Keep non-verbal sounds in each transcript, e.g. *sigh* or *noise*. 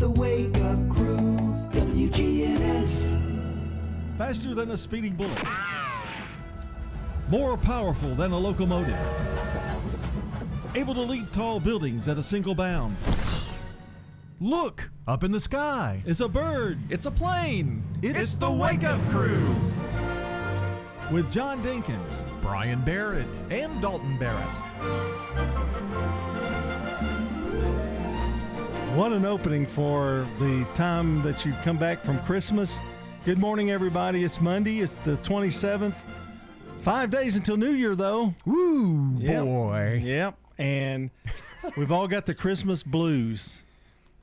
The Wake Up Crew, WGNS. Faster than a speeding bullet. More powerful than a locomotive. Able to leap tall buildings at a single bound. Look, up in the sky. It's a bird It's a plane. It's, the Wake Up Crew. with John Dinkins. Brian Barrett. And Dalton Barrett. What an opening for the time that you've come back from Christmas. Good morning, everybody. It's Monday. It's the 27th. Five days until New Year, though. Woo, Yep. boy. Yep. And *laughs* we've all got the Christmas blues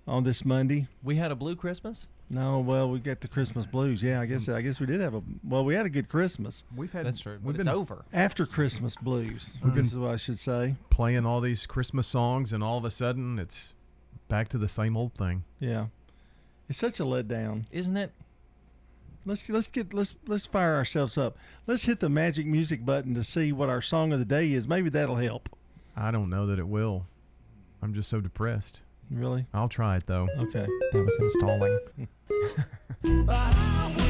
on this Monday. We had a blue Christmas. No, well, we got the Christmas blues. Yeah, I guess I guess we did have a well, we had a good Christmas. We've had That's true. We've But it's been over. After Christmas blues. We've been- is what I should say. playing all these Christmas songs, and all of a sudden, it's back to the same old thing. Yeah. It's such a letdown. Isn't it? Let's let's get let's let's fire ourselves up. Let's hit the magic music button to see what our song of the day is. Maybe that'll help. I don't know that it will. I'm just so depressed. Really? I'll try it though. Okay. That was him stalling. *laughs*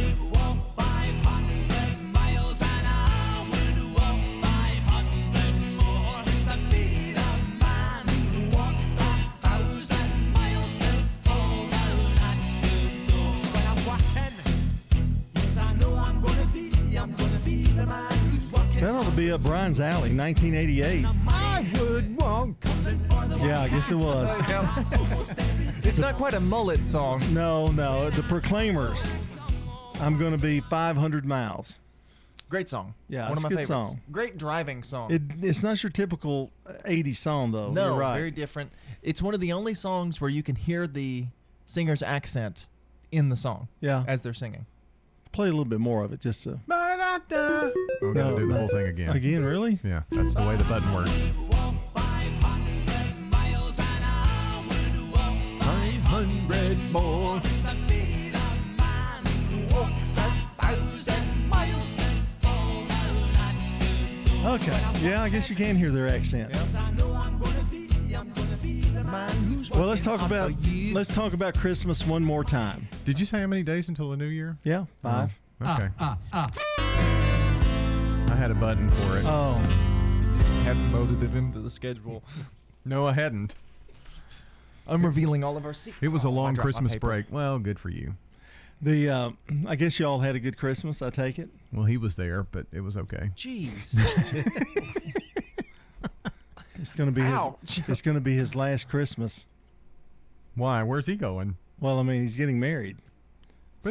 That ought to be up Brian's alley, 1988. I would walk. Yeah, I guess it was. *laughs* it's not quite a mullet song. No, no, the Proclaimers. I'm going to be 500 miles. Great song. Yeah, one of my good favorites. song. Great driving song. It, it's not your typical 80s song, though. no, You're right. very different. It's one of the only songs where you can hear the singer's accent in the song yeah, as they're singing. play a little bit more of it just to. We're gonna No, do the whole thing again. Again, really? Yeah, that's the way the button works. 500 more. Okay. Yeah, I guess you can hear their accent. Well, let's talk about let's talk about Christmas one more time. Did you say how many days until the new year? Yeah, five. Ah, okay. Ah, ah. I had a button for it. Oh, Haven't loaded it into the schedule. *laughs* no, I hadn't. I'm revealing all of our secrets. It was a Oh, I long dropped my Christmas paper. break. Well, good for you. the uh, I guess y'all had a good Christmas. I take it. Well, he was there, but it was okay. Jeez. *laughs* It's gonna be Ouch. his. It's gonna be his last Christmas. Why? Where's he going? Well, I mean, he's getting married.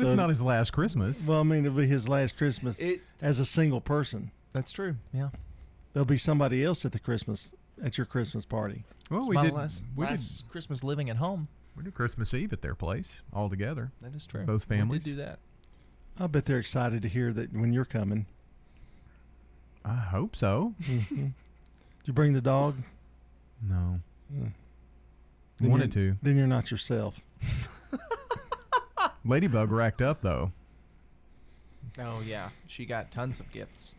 But So- it's not his last Christmas. Well, I mean, it'll be his last Christmas It- as a single person. That's true. Yeah. There'll be somebody else at the Christmas at your Christmas party. well, It's we my did. last, we did. Christmas living at home. We did Christmas Eve at their place all together. That is true. Both We families? did do that. I bet they're excited to hear that when you're coming. I hope so. Mhm. Did you bring the dog? No. Mm. Wanted to. Then you're not yourself. *laughs* Ladybug racked up though. Oh yeah, she got tons of gifts.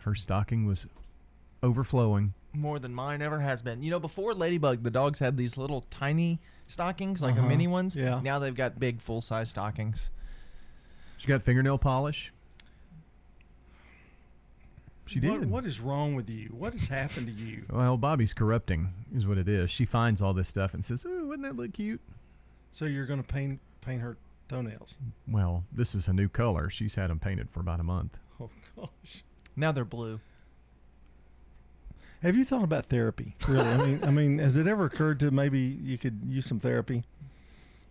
Her stocking was overflowing. More than mine ever has been. You know, before Ladybug, the dogs had these little tiny stockings, like Uh-huh. the mini ones. Yeah. Now they've got big, full size stockings. She got fingernail polish. She did. What, what is wrong with you? What has happened to you? Well, Bobby's corrupting, is what it is. She finds all this stuff and says, "Oh, wouldn't that look cute?" So you're going to paint paint her toenails? Well, this is a new color. She's had them painted for about a month. *laughs* Oh gosh. Now they're blue. Have you thought about therapy? Really? I mean, I mean, has it ever occurred to maybe you could use some therapy?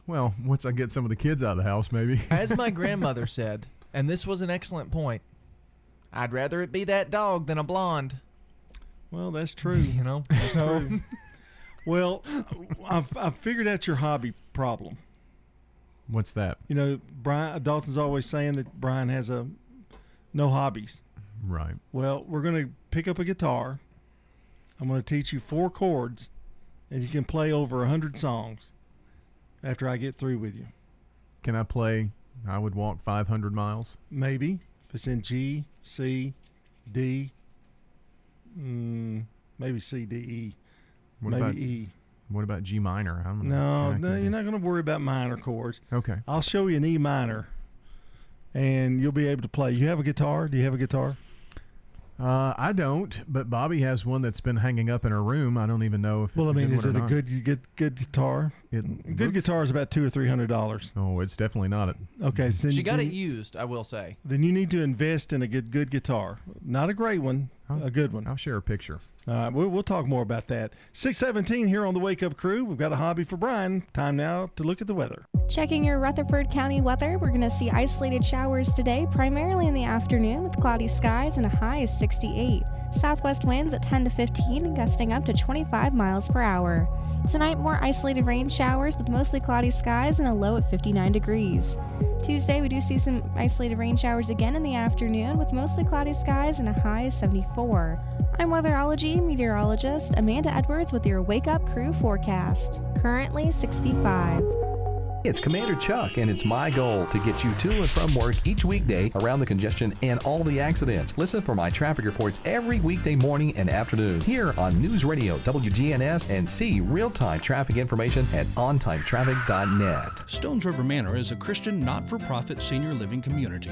Well, once I get some of the kids out of the house, maybe. *laughs* As my grandmother said, and this was an excellent point. I'd rather it be that dog than a blonde. Well, that's true. *laughs* You know, That's true. well, I've I've figured out your hobby problem. What's that? You know, Brian Dalton's always saying that Brian has a no hobbies. Right. Well, we're going to pick up a guitar. I'm going to teach you four chords, and you can play over a hundred songs after I get through with you. Can I play? I would walk 500 miles. Maybe if it's in G, C, D, mm, maybe C, D, E, What maybe E. What about G minor? I'm No, I no, you're do- not going to worry about minor chords. Okay. I'll show you an E minor, and you'll be able to play. You have a guitar? Do you have a guitar? Uh, I don't, but Bobby has one that's been hanging up in her room. I don't even know if. Well, I it's a mean, good is it a not. good good good guitar? It Good looks- guitar is about two or three hundred dollars. Oh, it's definitely not it. Okay, so She got then, it used, I will say. Then you need to invest in a good good guitar, not a great one, a good one. I'll share a picture. All right, we'll, we'll talk more about that. 617 here on the Wake Up Crew. We've got a hobby for Brian. Time now to look at the weather. Checking your Rutherford County weather, we're going to see isolated showers today, primarily in the afternoon with cloudy skies and a high of 68. Southwest winds at 10 to 15 and gusting up to 25 miles per hour. Tonight, more isolated rain showers with mostly cloudy skies and a low at 59 degrees. Tuesday, we do see some isolated rain showers again in the afternoon with mostly cloudy skies and a high of 74. I'm weatherology meteorologist Amanda Edwards with your Wake Up Crew forecast. Currently 65. It's Commander Chuck, and it's my goal to get you to and from work each weekday around the congestion and all the accidents. Listen for my traffic reports every weekday morning and afternoon here on News Radio WGNS and see real time traffic information at ontimetraffic.net. Stones River Manor is a Christian not for profit senior living community.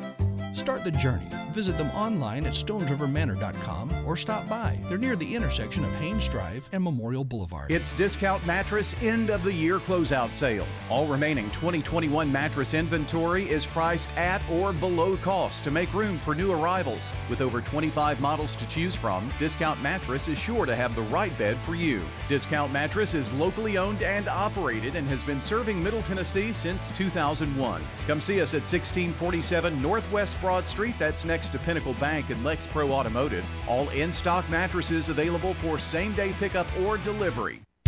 Start the journey. Visit them online at stonesrivermanor.com or stop by. They're near the intersection of Haynes Drive and Memorial Boulevard. It's Discount Mattress end of the year closeout sale. All remaining 2021 mattress inventory is priced at or below cost to make room for new arrivals. With over 25 models to choose from, Discount Mattress is sure to have the right bed for you. Discount Mattress is locally owned and operated and has been serving Middle Tennessee since 2001. Come see us at 1647 Northwest Broad Street. That's next to Pinnacle Bank and Lex Pro Automotive. All in stock mattresses available for same day pickup or delivery.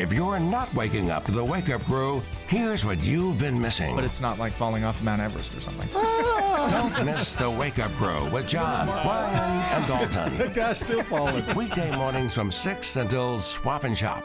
If you're not waking up to the wake up crew, here's what you've been missing. But it's not like falling off Mount Everest or something. Ah. *laughs* Don't miss the wake up crew with John, Brian, and Dalton. *laughs* That guy's still falling. Weekday mornings from 6 until swap and shop.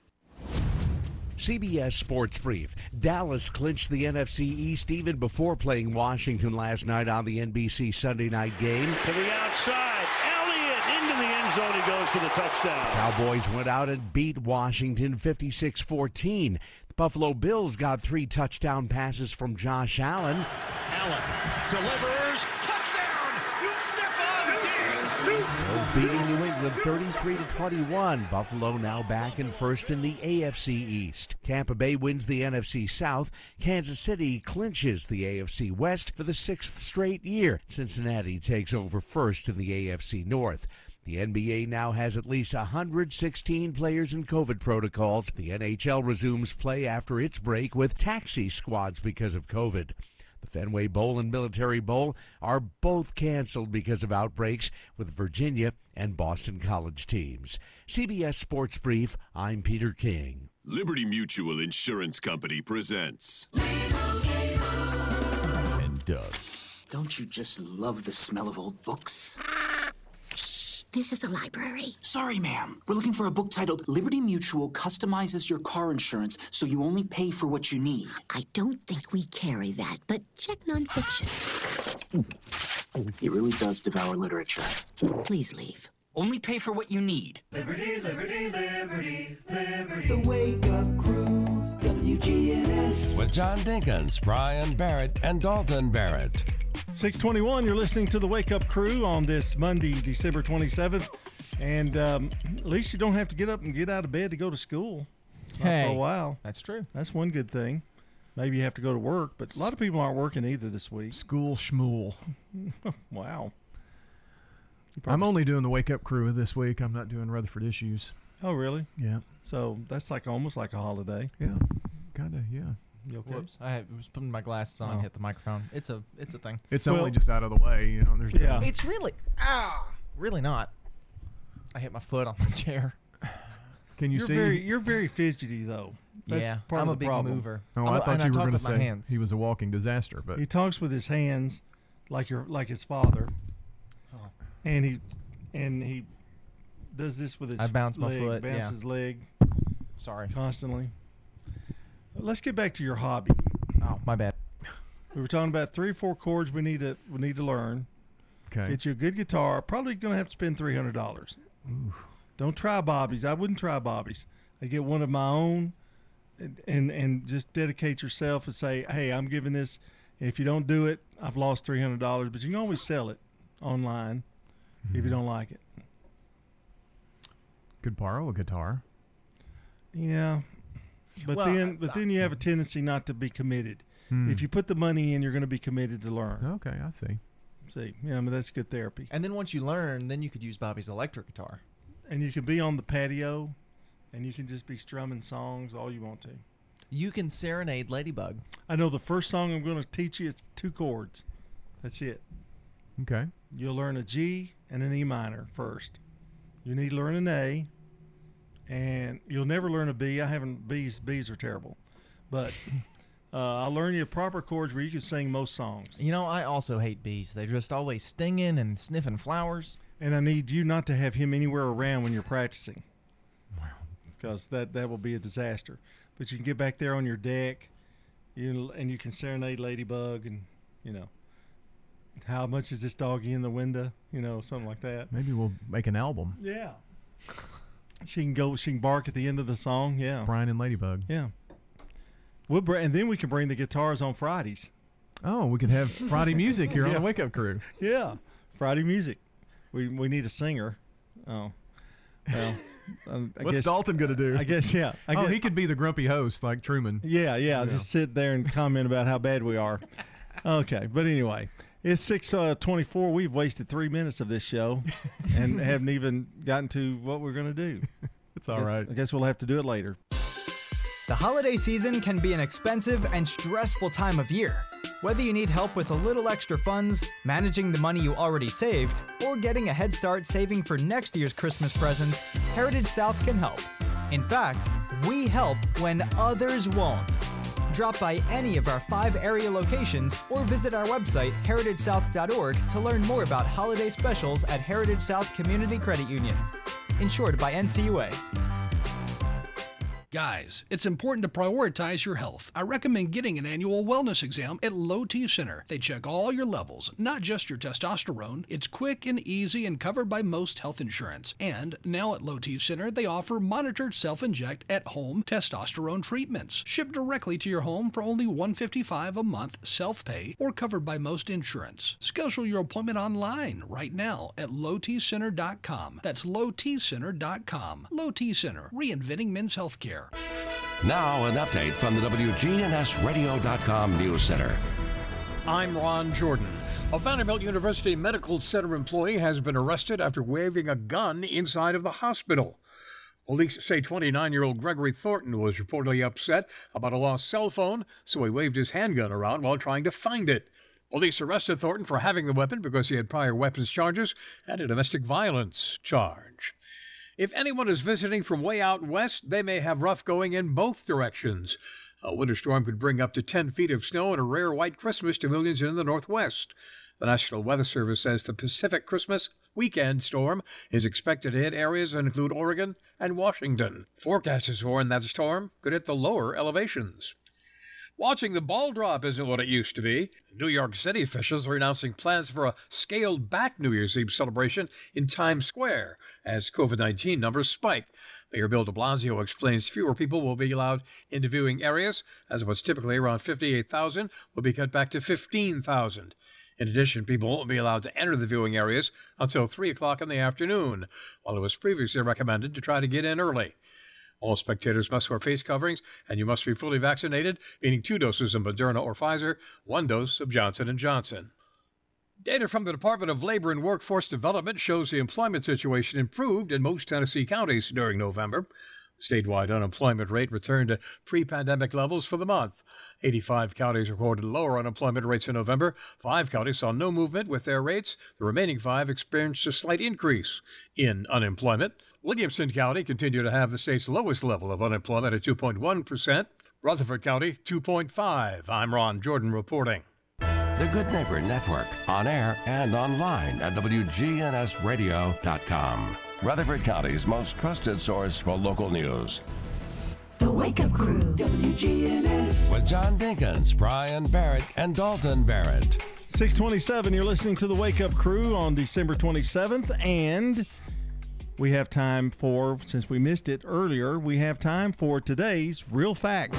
CBS Sports Brief. Dallas clinched the NFC East even before playing Washington last night on the NBC Sunday night game. To the outside. Elliott into the end zone. He goes for the touchdown. Cowboys went out and beat Washington 56 14. Buffalo Bills got three touchdown passes from Josh Allen. Allen delivers. Touchdown. Stefon Diggs. Bills beating New England 33 to 21. Buffalo now back in first in the AFC East. Tampa Bay wins the NFC South. Kansas City clinches the AFC West for the sixth straight year. Cincinnati takes over first in the AFC North. The NBA now has at least 116 players in COVID protocols. The NHL resumes play after its break with taxi squads because of COVID. The Fenway Bowl and Military Bowl are both canceled because of outbreaks with Virginia and Boston College teams. CBS Sports Brief, I'm Peter King. Liberty Mutual Insurance Company presents. And Doug. Don't you just love the smell of old books? Shh, this is a library. Sorry, ma'am. We're looking for a book titled Liberty Mutual Customizes Your Car Insurance so you only pay for what you need. I don't think we carry that, but check nonfiction. He really does devour literature. Please leave. Only pay for what you need. Liberty, liberty, liberty, liberty. The Wake Up Crew, WGNS. With John Dinkins, Brian Barrett, and Dalton Barrett. 621, you're listening to the Wake Up Crew on this Monday, December 27th. And um, at least you don't have to get up and get out of bed to go to school. Not for a while. that's true. That's one good thing. Maybe you have to go to work, but a lot of people aren't working either this week. School schmool. *laughs* wow. I'm only doing the wake up crew this week. I'm not doing Rutherford issues. Oh, really? Yeah. So that's like almost like a holiday. Yeah. Kind of, yeah. You okay? Whoops! I was putting my glasses on, Oh. hit the microphone. It's a, it's a thing. It's only just out of the way, you know. There's no- It's really ah, really not. I hit my foot on the chair. Can you you're see? Very, you're very fidgety, though. That's Yeah, part I'm of a the big problem. mover. Oh, I'm I a- thought and I you were talk going to with my say hands. he was a walking disaster, but He talks with his hands like your like his father. Oh. And he and he does this with his I bounce my leg, foot, bounce yeah. his leg Sorry. constantly. Let's get back to your hobby. Oh, my bad. We were talking about three or four chords we need to we need to learn. Okay. Get you a good guitar. Probably going to have to spend three hundred dollars. Don't try Bobby's. I wouldn't try Bobby's. I get one of my own, and, and and just dedicate yourself and say, hey, I'm giving this. If you don't do it, I've lost three hundred dollars. But you can always sell it online if you hmm. don't like it. could borrow a guitar. Yeah, but Well, then I- but then you have a tendency not to be committed. Hmm. If you put the money in, you're going to be committed to learn. Okay, I see. See, yeah, I mean that's good therapy. And then once you learn, then you could use Bobby's electric guitar. And you can be on the patio, and you can just be strumming songs all you want to. You can serenade Ladybug. I know the first song I'm going to teach you is two chords. That's it. Okay. You'll learn a G and an E minor first. You need to learn an A, and you'll never learn a B. I haven't B's. B's are terrible, but *laughs* uh, I'll learn you proper chords where you can sing most songs. You know, I also hate bees. They're just always stinging and sniffing flowers. And I need you not to have him anywhere around when you're practicing. Wow. Because that, that will be a disaster. But you can get back there on your deck, you and you can serenade Ladybug, and you know, how much is this doggy in the window? You know, something like that. Maybe we'll make an album. Yeah. She can go. She can bark at the end of the song. Yeah. Brian and Ladybug. Yeah. We'll br- and then we can bring the guitars on Fridays. Oh, we could have Friday music here on the *laughs* Wake Up Crew. Yeah, Friday music. We we need a singer. Oh, well. um, I *laughs* What's guess, Dalton going to do? I guess yeah. I oh, guess, he could be the grumpy host like Truman. Yeah, yeah. Yeah. Just sit there and comment about how bad we are. *laughs* Okay, but anyway, it's six uh, twenty-four. We've wasted three minutes of this show, *laughs* and haven't even gotten to what we're going to do. It's all right. I guess we'll have to do it later. The holiday season can be an expensive and stressful time of year. Whether you need help with a little extra funds, managing the money you already saved, or getting a head start saving for next year's Christmas presents, Heritage South can help. In fact, we help when others won't. Drop by any of our five area locations or visit our website, heritagesouth.org, to learn more about holiday specials at Heritage South Community Credit Union. Insured by NCUA. Guys, it's important to prioritize your health. I recommend getting an annual wellness exam at Low T Center. They check all your levels, not just your testosterone. It's quick and easy and covered by most health insurance. And now at Low T Center, they offer monitored self-inject at-home testosterone treatments, shipped directly to your home for only 155 a month self-pay or covered by most insurance. Schedule your appointment online right now at lowtcenter.com. That's lowtcenter.com. Low T Center, reinventing men's healthcare. Now, an update from the WGNSradio.com News Center. I'm Ron Jordan. A Vanderbilt University Medical Center employee has been arrested after waving a gun inside of the hospital. Police say 29 year old Gregory Thornton was reportedly upset about a lost cell phone, so he waved his handgun around while trying to find it. Police arrested Thornton for having the weapon because he had prior weapons charges and a domestic violence charge. If anyone is visiting from way out west, they may have rough going in both directions. A winter storm could bring up to 10 feet of snow and a rare white Christmas to millions in the northwest. The National Weather Service says the Pacific Christmas weekend storm is expected to hit areas that include Oregon and Washington. Forecasters warn that the storm could hit the lower elevations. Watching the ball drop isn't what it used to be. New York City officials are announcing plans for a scaled back New Year's Eve celebration in Times Square as COVID 19 numbers spike. Mayor Bill de Blasio explains fewer people will be allowed into viewing areas, as what's typically around 58,000 will be cut back to 15,000. In addition, people won't be allowed to enter the viewing areas until 3 o'clock in the afternoon, while it was previously recommended to try to get in early. All spectators must wear face coverings, and you must be fully vaccinated, meaning two doses of Moderna or Pfizer, one dose of Johnson & Johnson. Data from the Department of Labor and Workforce Development shows the employment situation improved in most Tennessee counties during November. Statewide unemployment rate returned to pre pandemic levels for the month. 85 counties recorded lower unemployment rates in November. Five counties saw no movement with their rates. The remaining five experienced a slight increase in unemployment. Williamson County continued to have the state's lowest level of unemployment at 2.1%. Rutherford County, 2.5. I'm Ron Jordan reporting. The Good Neighbor Network, on air and online at WGNSradio.com. Rutherford County's most trusted source for local news. The Wake Up Crew, WGNS. With John Dinkins, Brian Barrett, and Dalton Barrett. 627, you're listening to the Wake Up Crew on December 27th, and we have time for, since we missed it earlier, we have time for today's Real Fact.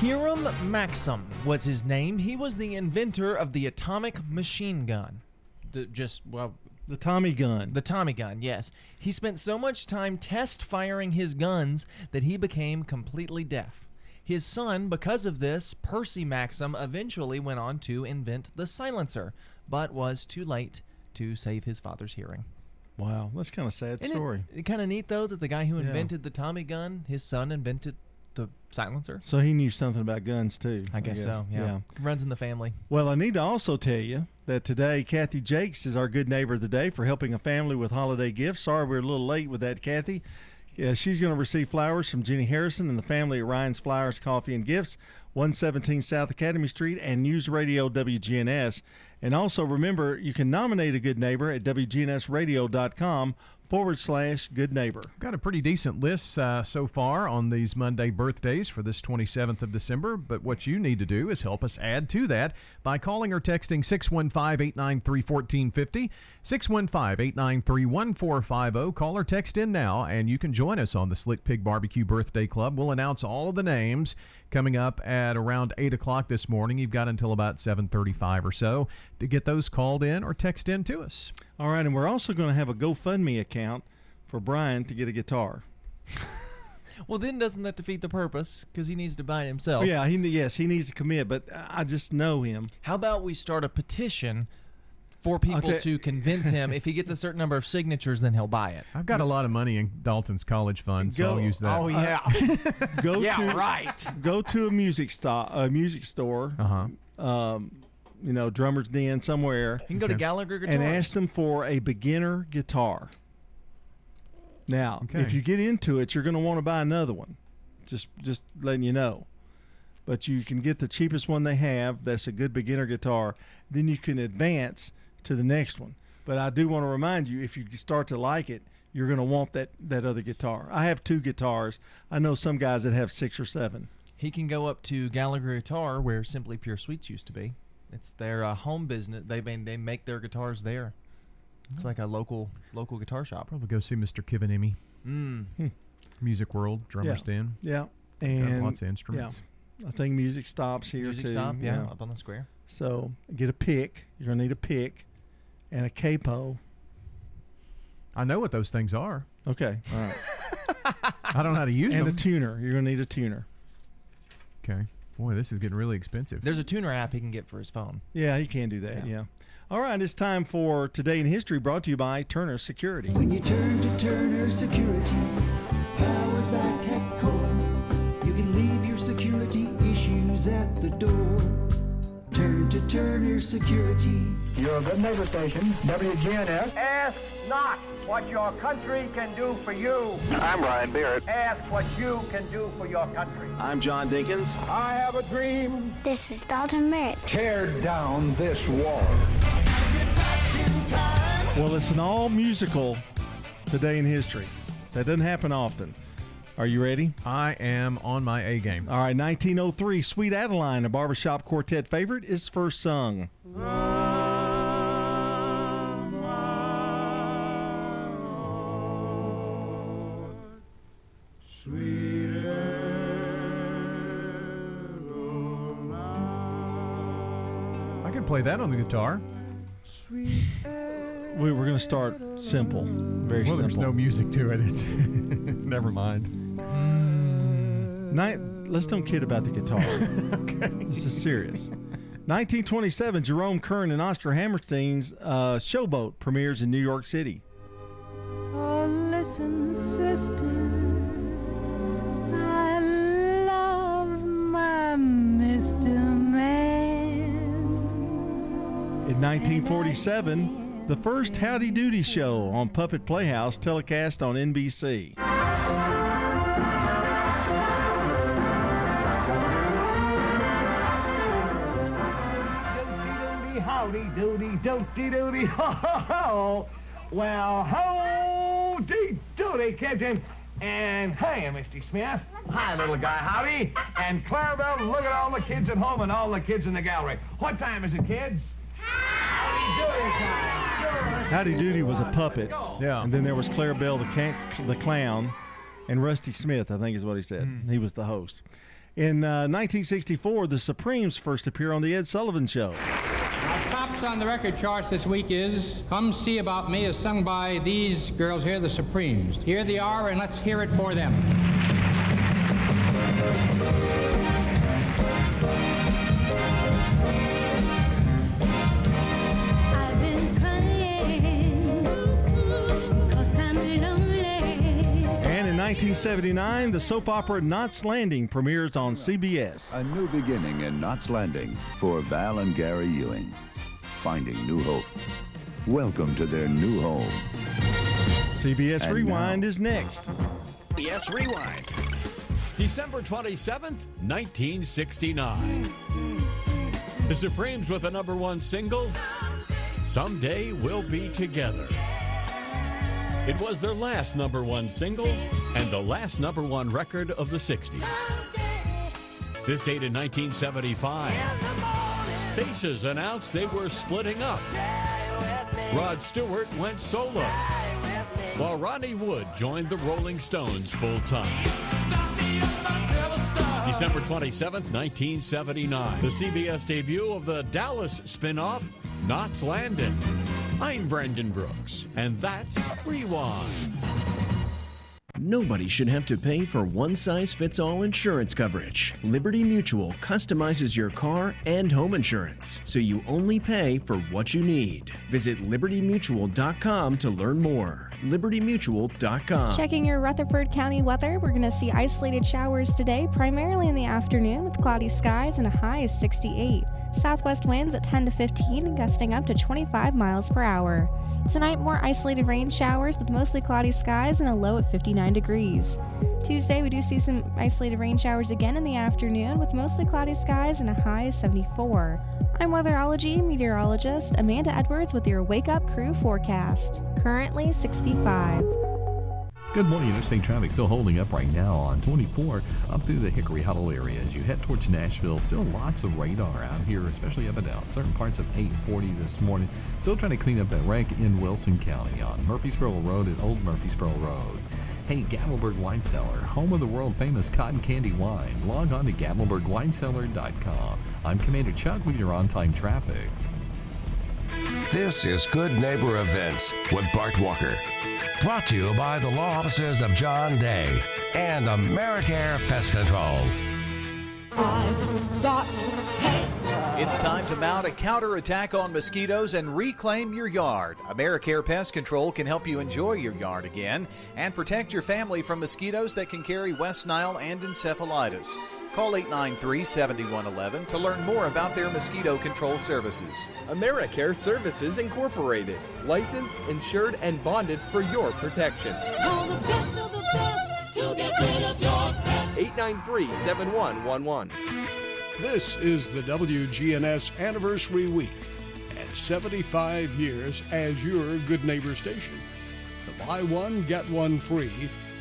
Hiram Maxim was his name. He was the inventor of the atomic machine gun. The, just, well, The Tommy gun. the Tommy gun, yes. He spent so much time test firing his guns that he became completely deaf. His son, because of this, Percy Maxim, eventually went on to invent the silencer, but was too late to save his father's hearing. Wow, that's kind of sad Isn't story. It, kind of neat though that the guy who Yeah. invented the Tommy gun, his son invented the silencer. So he knew something about guns too. I guess, so. Yeah. runs in the family. Well, I need to also tell you that today Kathy Jakes is our good neighbor of the day for helping a family with holiday gifts. Sorry we're a little late with that, Kathy. Yeah, she's going to receive flowers from Jenny Harrison and the family at Ryan's Flowers, Coffee and Gifts, 117 South Academy Street, and News Radio WGNS. And also remember, you can nominate a good neighbor at WGNSradio.com forward slash good neighbor. Got a pretty decent list uh, so far on these Monday birthdays for this 27th of December, but what you need to do is help us add to that by calling or texting 615 893 1450, 615 893 1450. Call or text in now, and you can join us on the Slick Pig Barbecue Birthday Club. We'll announce all of the names coming up at around 8 o'clock this morning. You've got until about 7.35 or so to get those called in or text in to us. All right, and we're also going to have a GoFundMe account for Brian to get a guitar. *laughs* Well, then doesn't that defeat the purpose? Because he needs to buy it himself. Yeah, he yes, he needs to commit, but I just know him. How about we start a petition for people tell- to convince him if he gets a certain number of signatures, then he'll buy it. I've got a lot of money in Dalton's college fund, so I'll use that. Oh yeah. *laughs* Go Yeah, to right. Go to a music stop, a music store. Uh-huh. Um, you know, Drummer's Den somewhere. You can go to Gallagher and ask them for a beginner guitar. Now, Okay. if you get into it, you're going to want to buy another one. Just just letting you know. But you can get the cheapest one they have. That's a good beginner guitar. Then you can advance to the next one. But I do want to remind you, if you start to like it, you're going to want that that other guitar. I have two guitars. I know some guys that have six or seven. He can go up to Gallagher Guitar, where Simply Pure Sweets used to be. It's their uh, home business. They they they make their guitars there. It's like a local local guitar shop. Probably go see Mr. Kivanimi. Mm. Music World, Drummers yeah. Den. Yeah, Got and lots of instruments. Yeah, I think music stops here Music too. Music stop, yeah, up on the square. So get a pick. You're gonna need a pick and a capo. I know what those things are. Okay, all right. *laughs* I don't know how to use and them. And a tuner. You're gonna need a tuner. okay. Boy, this is getting really expensive. There's a tuner app he can get for his phone. Yeah, you can do that. Yeah. All right, it's time for Today in History brought to you by Turner Security. When you turn to Turner Security, powered by TechCore, you can leave your security issues at the door. Turn to Turner Security. Your good neighbor station, WGNS. Ask not what your country can do for you. I'm Brian Barrett. Ask what you can do for your country. I'm John Dinkins. I have a dream. This is Dalton Barrett. Tear down this wall. Well, it's an all musical Today in History. That doesn't happen often. Are you ready? I am on my A game. All right, 1903, Sweet Adeline, a barbershop quartet favorite, is first sung. I can play that on the guitar. We were going to start simple, very well, simple. there's no music to it. It's *laughs* never mind. Night, let's don't kid about the guitar. *laughs* okay. This is serious. 1927, Jerome Kern and Oscar Hammerstein's uh, Showboat premieres in New York City. Oh, listen, sister. I love my Mr. Man. In 1947, the first Howdy Doody show on Puppet Playhouse telecast on NBC. Howdy doody doody doody ho ho ho. Well, howdy doody, kids, and, and hey, Misty Smith. Hi, little guy, howdy. And Clarabelle, look at all the kids at home and all the kids in the gallery. What time is it, kids? Howdy doody time. Howdy Doody was a puppet. Yeah. And then there was Clarabelle the, can- the clown and Rusty Smith, I think is what he said. He was the host. In uh, 1964, the Supremes first appear on The Ed Sullivan Show. Our on the record charts this week is Come See About Me is sung by these girls here, the Supremes. Here they are, and let's hear it for them. I've been crying 'cause I'm lonely. And in 1979, the soap opera Knots Landing premieres on CBS. A new beginning in Knots Landing for Val and Gary Ewing. Finding new hope. Welcome to their new home. CBS And Rewind is next. CBS rewind. December 27th, 1969. The Supremes with a number one single, Someday We'll Be Together. It was their last number one single and the last number one record of the 60s. This date in 1975, Faces announced they were splitting up. Rod Stewart went solo, while Ronnie Wood joined the Rolling Stones full time. December 27th, 1979, the CBS debut of the Dallas spin-off, Knots Landing. I'm Brendan Brooks, and that's Rewind. Nobody should have to pay for one size fits all insurance coverage. Liberty Mutual customizes your car and home insurance, so you only pay for what you need. Visit libertymutual.com to learn more. libertymutual.com. Checking your Rutherford County weather, we're going to see isolated showers today, primarily in the afternoon with cloudy skies and a high of 68. Southwest winds at 10 to 15 gusting up to 25 miles per hour. Tonight, more isolated rain showers with mostly cloudy skies and a low at 59 degrees. Tuesday, we do see some isolated rain showers again in the afternoon with mostly cloudy skies and a high of 74. I'm weatherology meteorologist Amanda Edwards with your Wake Up Crew forecast. Currently 65. Good morning. Interstate traffic still holding up right now on 24 up through the Hickory Hollow area. As you head towards Nashville, still lots of radar out here, especially up and down certain parts of 840 this morning. Still trying to clean up that wreck in Wilson County on Murfreesboro Road and Old Murfreesboro Road. Hey, Gatlinburg Wine Cellar, home of the world famous cotton candy wine. Log on to GatlinburgWineCellar.com. I'm Commander Chuck with your on time traffic. This is Good Neighbor Events with Bart Walker. Brought to you by the law offices of John Day and Americare Pest Control. I've got pests. It's time to mount a counterattack on mosquitoes and reclaim your yard. AmeriCare Pest Control can help you enjoy your yard again and protect your family from mosquitoes that can carry West Nile and encephalitis. Call 893 7111 to learn more about their mosquito control services. AmeriCare Services Incorporated, licensed, insured, and bonded for your protection. Call the best of the best to get rid of your pests. 893 7111. This is the WGNS Anniversary Week and 75 years as your good neighbor station. The buy one, get one free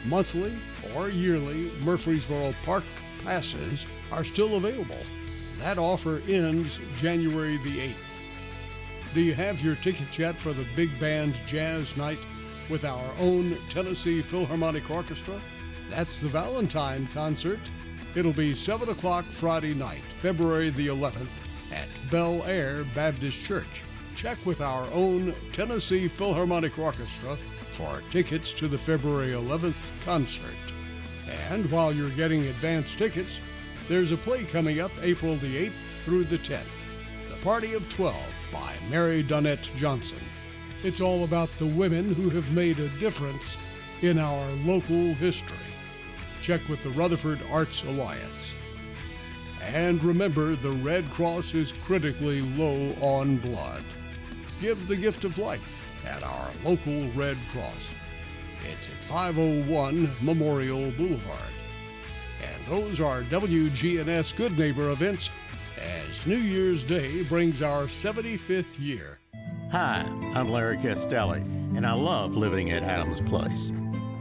Monthly or yearly Murfreesboro Park passes are still available. That offer ends January the 8th. Do you have your tickets yet for the Big Band Jazz Night with our own Tennessee Philharmonic Orchestra? That's the Valentine concert. It'll be 7 o'clock Friday night, February the 11th, at Belle Aire Baptist Church. Check with our own Tennessee Philharmonic Orchestra for tickets to the February 11th concert. And while you're getting advance tickets, there's a play coming up April the 8th through the 10th The Party of 12 by Mary Donette Johnson. It's all about the women who have made a difference in our local history. Check with the Rutherford Arts Alliance. And remember, the Red Cross is critically low on blood. Give the gift of life at our local Red Cross. It's at 501 Memorial Boulevard. And those are WGNS Good Neighbor events as New Year's Day brings our 75th year. Hi, I'm Larry Castelli, and I love living at Adams Place.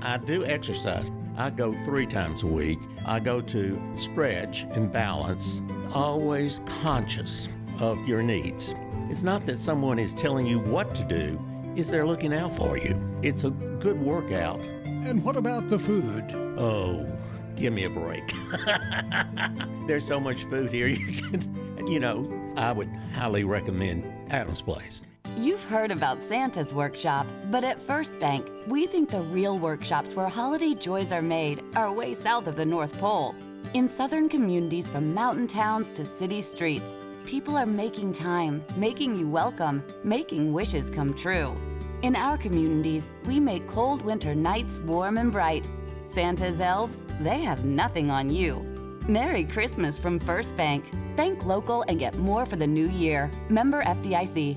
I do exercise. I go three times a week. I go to stretch and balance, always conscious of your needs. It's not that someone is telling you what to do, is they're looking out for you. It's a good workout. And what about the food? Oh, give me a break. *laughs* There's so much food here. *laughs* You can, you know, I would highly recommend Adams Place. You've heard about Santa's workshop, but at First Bank, we think the real workshops where holiday joys are made are way south of the North Pole. In southern communities from mountain towns to city streets, people are making time, making you welcome, making wishes come true. In our communities, we make cold winter nights warm and bright. Santa's elves, they have nothing on you. Merry Christmas from First Bank. Bank local and get more for the new year. Member FDIC.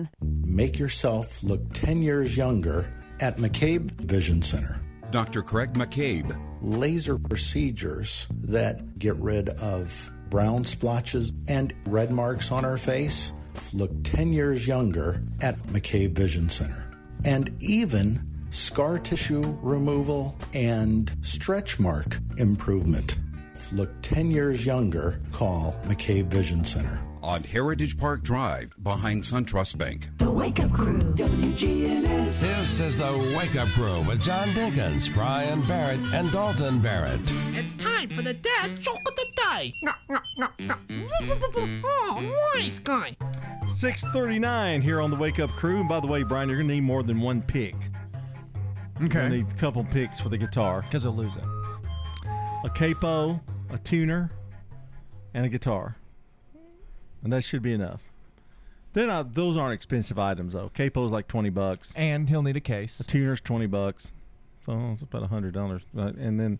Make yourself look 10 years younger at McCabe Vision Center. Dr. Craig McCabe. Laser procedures that get rid of brown splotches and red marks on our face look 10 years younger at McCabe Vision Center. And even scar tissue removal and stretch mark improvement look 10 years younger. Call McCabe Vision Center. On Heritage Park Drive, behind SunTrust Bank. The Wake Up Crew, WGNS. This is the Wake Up Crew with John Dinkins, Brian Barrett, and Dalton Barrett. It's time for the dad joke of the day. Oh, nice guy. 639 here on the Wake Up Crew. And by the way, Brian, you're going to need more than one pick. Okay. going to need a couple picks for the guitar. Because he'll lose it. A capo, a tuner, and a guitar. And that should be enough. They're not; those aren't expensive items though. Capo's like twenty bucks. And he'll need a case. A tuner's twenty bucks, so it's about hundred dollars. And then,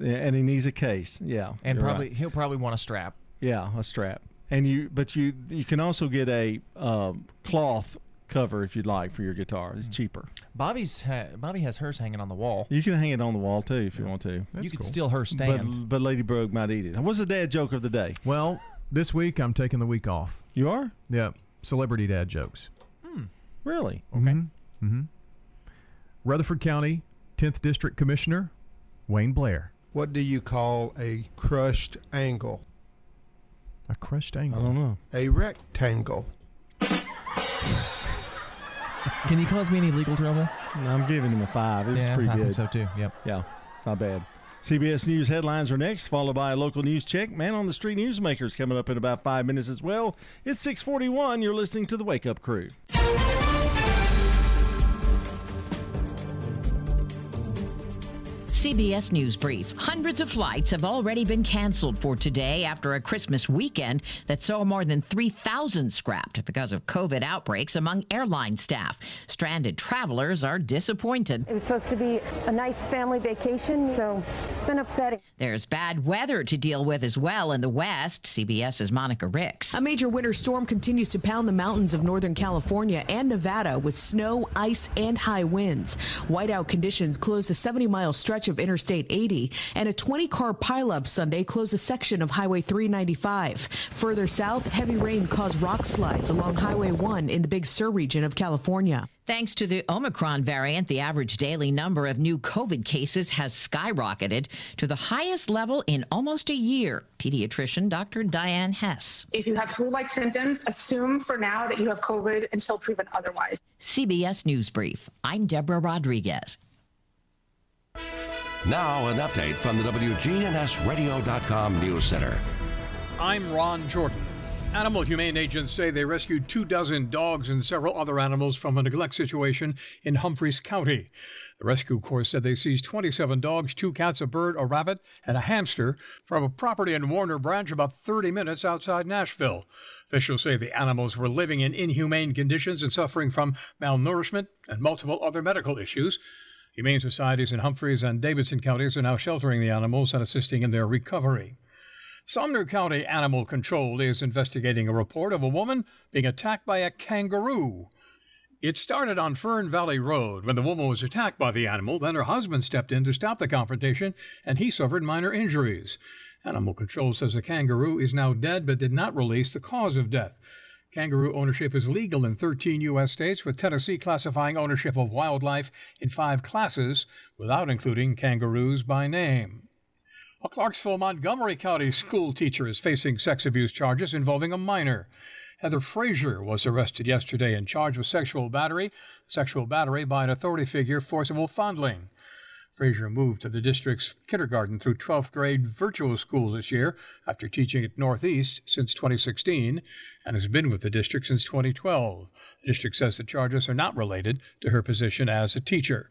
and he needs a case. Yeah, And probably right. he'll probably want a strap. yeah, a strap. And you, but you, you can also get a um, cloth cover if you'd like for your guitar. It's cheaper. Bobby's ha- Bobby has hers hanging on the wall. You can hang it on the wall too if you want to. You could steal her stand. But, but Ladybug might eat it. What's the dad joke of the day? Well, this week I'm taking the week off. You are? Yeah. Celebrity dad jokes. Really? Okay. Mm-hmm. Rutherford County 10th District Commissioner Wayne Blair. What do you call a crushed angle? A crushed angle. I don't know. A rectangle. *laughs* Can you cause me any legal trouble? No, I'm giving him a five. It's Yeah, pretty I good. think so too. Yep. Yeah, not bad. CBS News headlines are next, followed by a local news check. Man on the Street Newsmakers coming up in about five minutes as well. It's 641. You're listening to the Wake Up Crew. CBS News Brief. Hundreds of flights have already been canceled for today after a Christmas weekend that saw more than 3,000 scrapped because of COVID outbreaks among airline staff. Stranded travelers are disappointed. It was supposed to be a nice family vacation, so it's been upsetting. There's bad weather to deal with as well in the West. CBS's Monica Ricks. A major winter storm continues to pound the mountains of Northern California and Nevada with snow, ice, and high winds. Whiteout conditions closed a 70 mile stretch of Interstate 80, and a 20 car pileup Sunday closed a section of Highway 395. Further south, heavy rain caused rock slides along Highway 1 in the Big Sur region of California. Thanks to the Omicron variant, the average daily number of new COVID cases has skyrocketed to the highest level in almost a year. Pediatrician Dr. Diane Hess. If you have flu like symptoms, assume for now that you have COVID until proven otherwise. CBS News Brief. I'm Deborah Rodriguez. Now, an update from the WGNSradio.com News Center. I'm Ron Jordan. Animal Humane agents say they rescued two dozen dogs and several other animals from a neglect situation in Humphreys County. The rescue corps said they seized 27 dogs, two cats, a bird, a rabbit, and a hamster from a property in Warner Branch about 30 minutes outside Nashville. Officials say the animals were living in inhumane conditions and suffering from malnourishment and multiple other medical issues. Humane societies in Humphreys and Davidson counties are now sheltering the animals and assisting in their recovery. Sumner County Animal Control is investigating a report of a woman being attacked by a kangaroo. It started on Fern Valley Road when the woman was attacked by the animal. Then her husband stepped in to stop the confrontation, and he suffered minor injuries. Animal Control says the kangaroo is now dead but did not release the cause of death. Kangaroo ownership is legal in 13 U.S. states, with Tennessee classifying ownership of wildlife in five classes without including kangaroos by name. A Clarksville, Montgomery County school teacher is facing sex abuse charges involving a minor. Heather Frazier was arrested yesterday and charged with sexual battery, sexual battery by an authority figure, forcible fondling. Frazier moved to the district's kindergarten through 12th grade virtual school this year after teaching at Northeast since 2016 and has been with the district since 2012. The district says the charges are not related to her position as a teacher.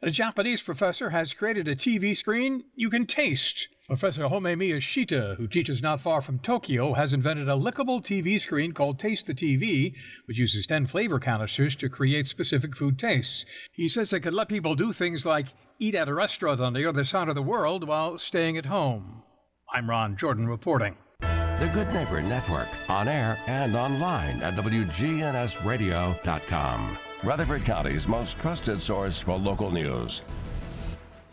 And a Japanese professor has created a TV screen you can taste. Professor Homei Miyashita, who teaches not far from Tokyo, has invented a lickable TV screen called Taste the TV, which uses 10 flavor canisters to create specific food tastes. He says it could let people do things like eat at a restaurant on the other side of the world while staying at home. I'm Ron Jordan reporting. The Good Neighbor Network, on air and online at WGNSradio.com. Rutherford County's most trusted source for local news.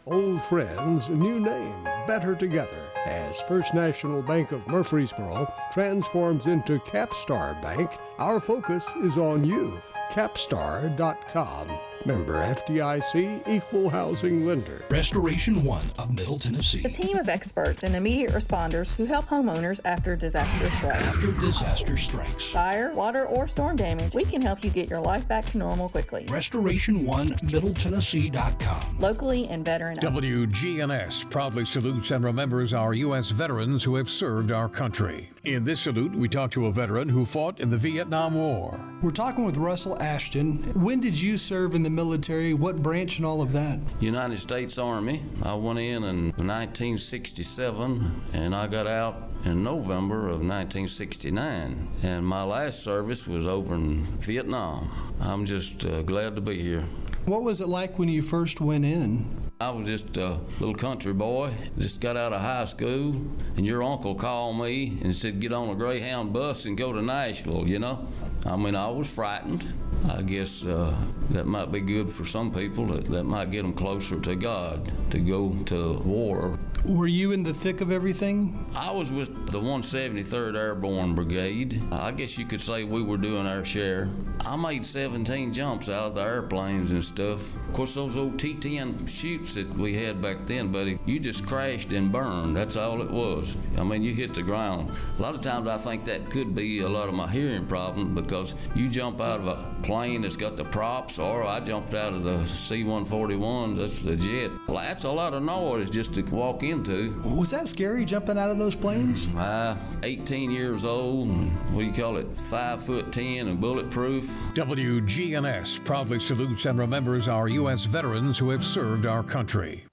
Old friends, new name, better together. As First National Bank of Murfreesboro transforms into Capstar Bank, our focus is on you. Capstar.com. Member FDIC, equal housing lender. Restoration One of Middle Tennessee. A team of experts and immediate responders who help homeowners after disaster strikes. After disaster strikes. Fire, water, or storm damage, we can help you get your life back to normal quickly. Restoration One MiddleTennessee.com. Locally and veteran. WGNS proudly salutes and remembers our U.S. veterans who have served our country. In this salute, we talk to a veteran who fought in the Vietnam War. We're talking with Russell Ashton. When did you serve in the military? What branch and all of that? United States Army. I went in in 1967 and I got out in November of 1969. And my last service was over in Vietnam. I'm just uh, glad to be here. What was it like when you first went in? I was just a little country boy, just got out of high school, and your uncle called me and said, Get on a Greyhound bus and go to Nashville, you know? I mean, I was frightened. I guess uh, that might be good for some people. That, that might get them closer to God to go to war. Were you in the thick of everything? I was with the 173rd Airborne Brigade. I guess you could say we were doing our share. I made 17 jumps out of the airplanes and stuff. Of course, those old T 10 chutes that we had back then, buddy, you just crashed and burned. That's all it was. I mean, you hit the ground. A lot of times I think that could be a lot of my hearing problem because you jump out of a plane that's got the props, or I jumped out of the C 141s, that's the jet. That's a lot of noise just to walk into. Was that scary jumping out of those planes? Uh, 18 years old, what do you call it, 5 foot 10 and bulletproof. WGNS proudly salutes and remembers our U.S. veterans who have served our country.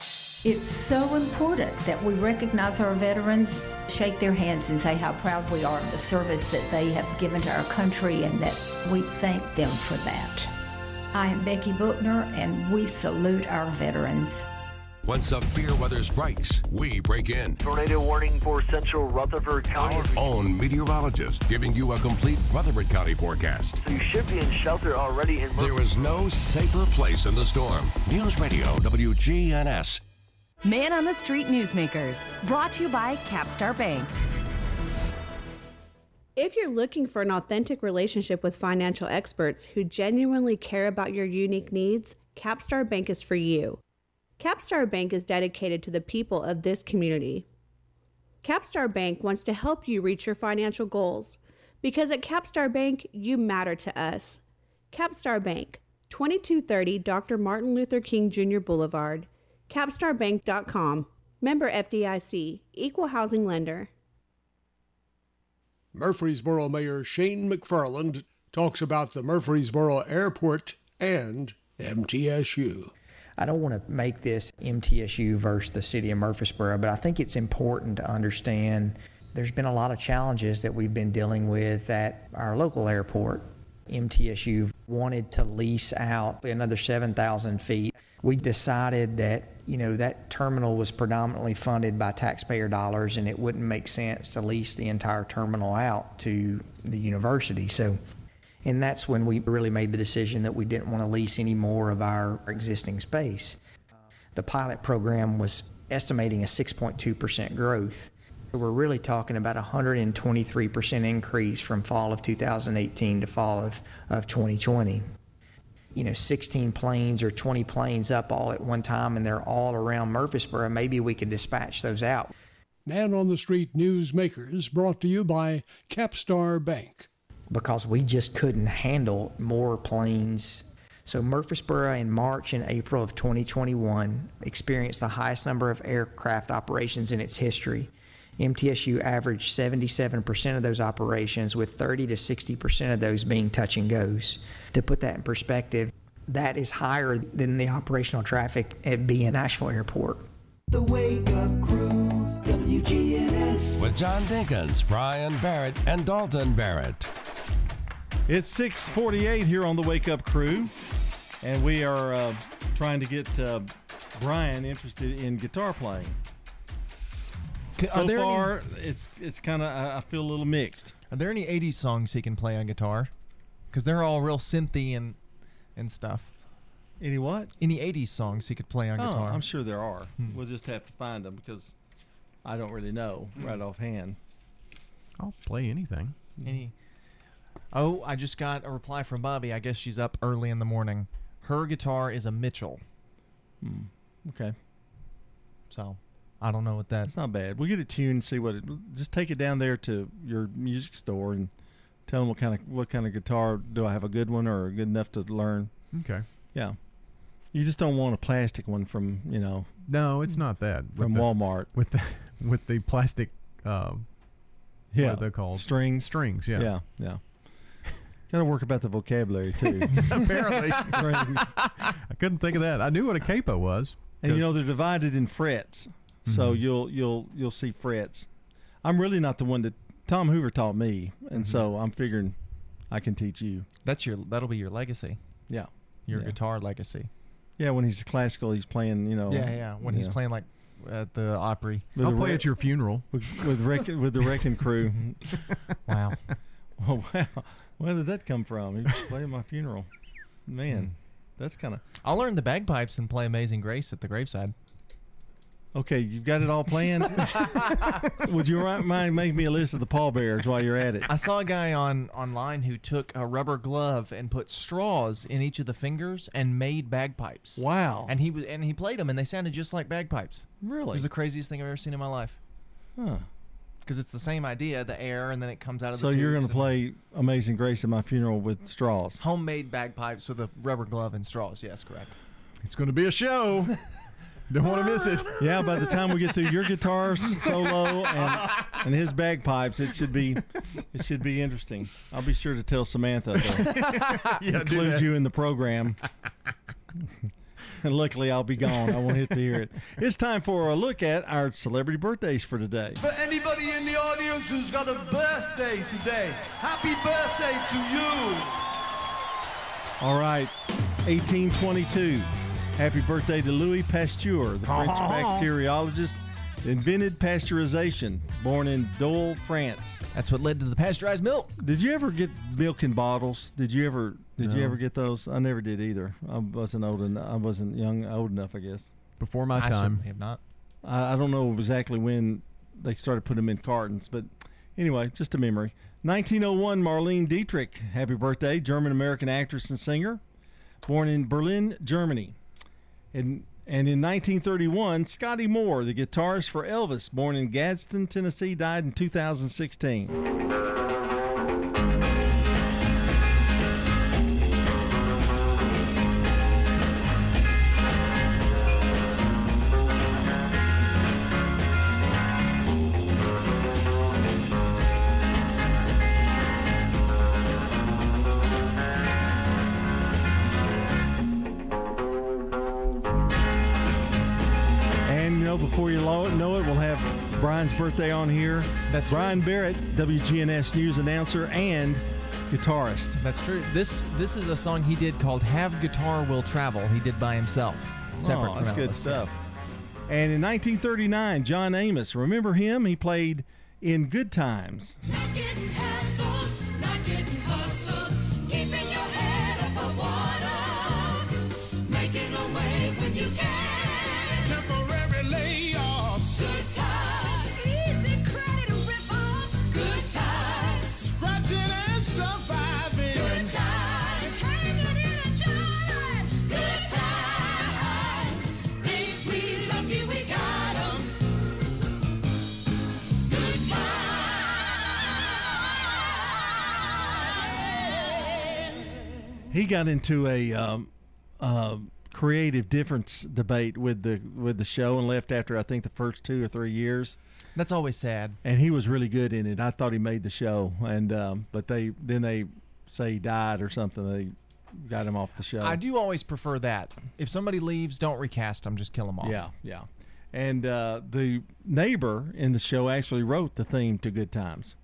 It's so important that we recognize our veterans, shake their hands, and say how proud we are of the service that they have given to our country and that we thank them for that. I am Becky Bookner, and we salute our veterans. When severe weather strikes, we break in. Tornado warning for central Rutherford County. Our own meteorologist giving you a complete Rutherford County forecast. So you should be in shelter already in There is no safer place in the storm. News Radio WGNS. Man on the Street Newsmakers, brought to you by Capstar Bank. If you're looking for an authentic relationship with financial experts who genuinely care about your unique needs, Capstar Bank is for you. Capstar Bank is dedicated to the people of this community. Capstar Bank wants to help you reach your financial goals because at Capstar Bank, you matter to us. Capstar Bank, 2230 Dr. Martin Luther King Jr. Boulevard, capstarbank.com. Member FDIC, Equal Housing Lender. Murfreesboro Mayor Shane McFarland talks about the Murfreesboro Airport and MTSU. I don't want to make this MTSU versus the city of Murfreesboro, but I think it's important to understand there's been a lot of challenges that we've been dealing with at our local airport. MTSU wanted to lease out another 7,000 feet. We decided that, you know, that terminal was predominantly funded by taxpayer dollars and it wouldn't make sense to lease the entire terminal out to the university. So and that's when we really made the decision that we didn't want to lease any more of our existing space. The pilot program was estimating a 6.2% growth. So We're really talking about a 123% increase from fall of 2018 to fall of, of 2020. You know, 16 planes or 20 planes up all at one time, and they're all around Murfreesboro. Maybe we could dispatch those out. Man on the Street Newsmakers brought to you by Capstar Bank because we just couldn't handle more planes. So Murfreesboro in March and April of 2021 experienced the highest number of aircraft operations in its history. MTSU averaged 77% of those operations, with 30 to 60% of those being touch and goes. To put that in perspective, that is higher than the operational traffic at BNA Nashville Airport. The Wake Up Crew, WGNS. With John Dinkins, Brian Barrett, and Dalton Barrett. It's 648 here on the Wake Up Crew, and we are uh, trying to get uh, Brian interested in guitar playing. So far, any, it's it's kind of I feel a little mixed. Are there any 80s songs he can play on guitar? Because they're all real synthy and and stuff. Any what? Any 80s songs he could play on oh, guitar? I'm sure there are. Hmm. We'll just have to find them because I don't really know right offhand. I'll play anything. Any Oh, I just got a reply from Bobby. I guess she's up early in the morning. Her guitar is a Mitchell. Hmm. Okay. So, I don't know what that. It's not bad. We'll get it tuned. See what it. Just take it down there to your music store and tell them what kind of what kind of guitar do I have a good one or good enough to learn. Okay. Yeah. You just don't want a plastic one from you know. No, it's not that from the, Walmart with the *laughs* with the plastic. Uh, yeah, what are they called? Strings. Strings. Yeah. Yeah. Yeah. Got to work about the vocabulary too. *laughs* Apparently, *laughs* I couldn't think of that. I knew what a capo was. And you know they're divided in frets, mm-hmm. so you'll you'll you'll see frets. I'm really not the one that Tom Hoover taught me, and mm-hmm. so I'm figuring I can teach you. That's your that'll be your legacy. Yeah, your yeah. guitar legacy. Yeah, when he's classical, he's playing. You know. Yeah, yeah. When he's know. playing like at the Opry. With I'll play re- at your funeral *laughs* with with, rec- with the wrecking crew. *laughs* wow. *laughs* Oh wow. Where did that come from? He played at my funeral. Man, hmm. that's kind of. I'll learn the bagpipes and play Amazing Grace at the graveside. Okay, you've got it all planned. *laughs* Would you mind making me a list of the pallbearers while you're at it? I saw a guy on online who took a rubber glove and put straws in each of the fingers and made bagpipes. Wow! And he was and he played them and they sounded just like bagpipes. Really? It was the craziest thing I've ever seen in my life. Huh because it's the same idea, the air, and then it comes out of so the. So you're going to play "Amazing Grace" at my funeral with straws. Homemade bagpipes with a rubber glove and straws. Yes, correct. It's going to be a show. *laughs* Don't want to miss it. *laughs* Yeah, by the time we get through your guitar solo and, and his bagpipes, it should be it should be interesting. I'll be sure to tell Samantha to *laughs* yeah, include you in the program. And luckily, I'll be gone. I won't have to hear it. It's time for a look at our celebrity birthdays for today. For anybody in the audience who's got a birthday today, happy birthday to you. All right, 1822. Happy birthday to Louis Pasteur, the French *laughs* bacteriologist invented pasteurization, born in Dole, France. That's what led to the pasteurized milk. Did you ever get milk in bottles? Did you ever did you ever get those? I never did either. I wasn't old enough. I wasn't young old enough, I guess. Before my I time. certainly have not. I, I don't know exactly when they started putting them in cartons, but anyway, just a memory. 1901, Marlene Dietrich. Happy birthday, German American actress and singer, born in Berlin, Germany. And, and in 1931, Scotty Moore, the guitarist for Elvis, born in Gadsden, Tennessee, died in 2016. Brian's birthday on here. That's Brian Barrett, WGNS news announcer and guitarist. That's true. This this is a song he did called "Have Guitar Will Travel." He did by himself, separate oh, from that's good Elvis. stuff. And in 1939, John Amos. Remember him? He played in Good Times. He got into a um, uh, creative difference debate with the with the show and left after I think the first two or three years. That's always sad. And he was really good in it. I thought he made the show, and um, but they then they say he died or something. They got him off the show. I do always prefer that. If somebody leaves, don't recast them. Just kill them off. Yeah, yeah. And uh, the neighbor in the show actually wrote the theme to Good Times.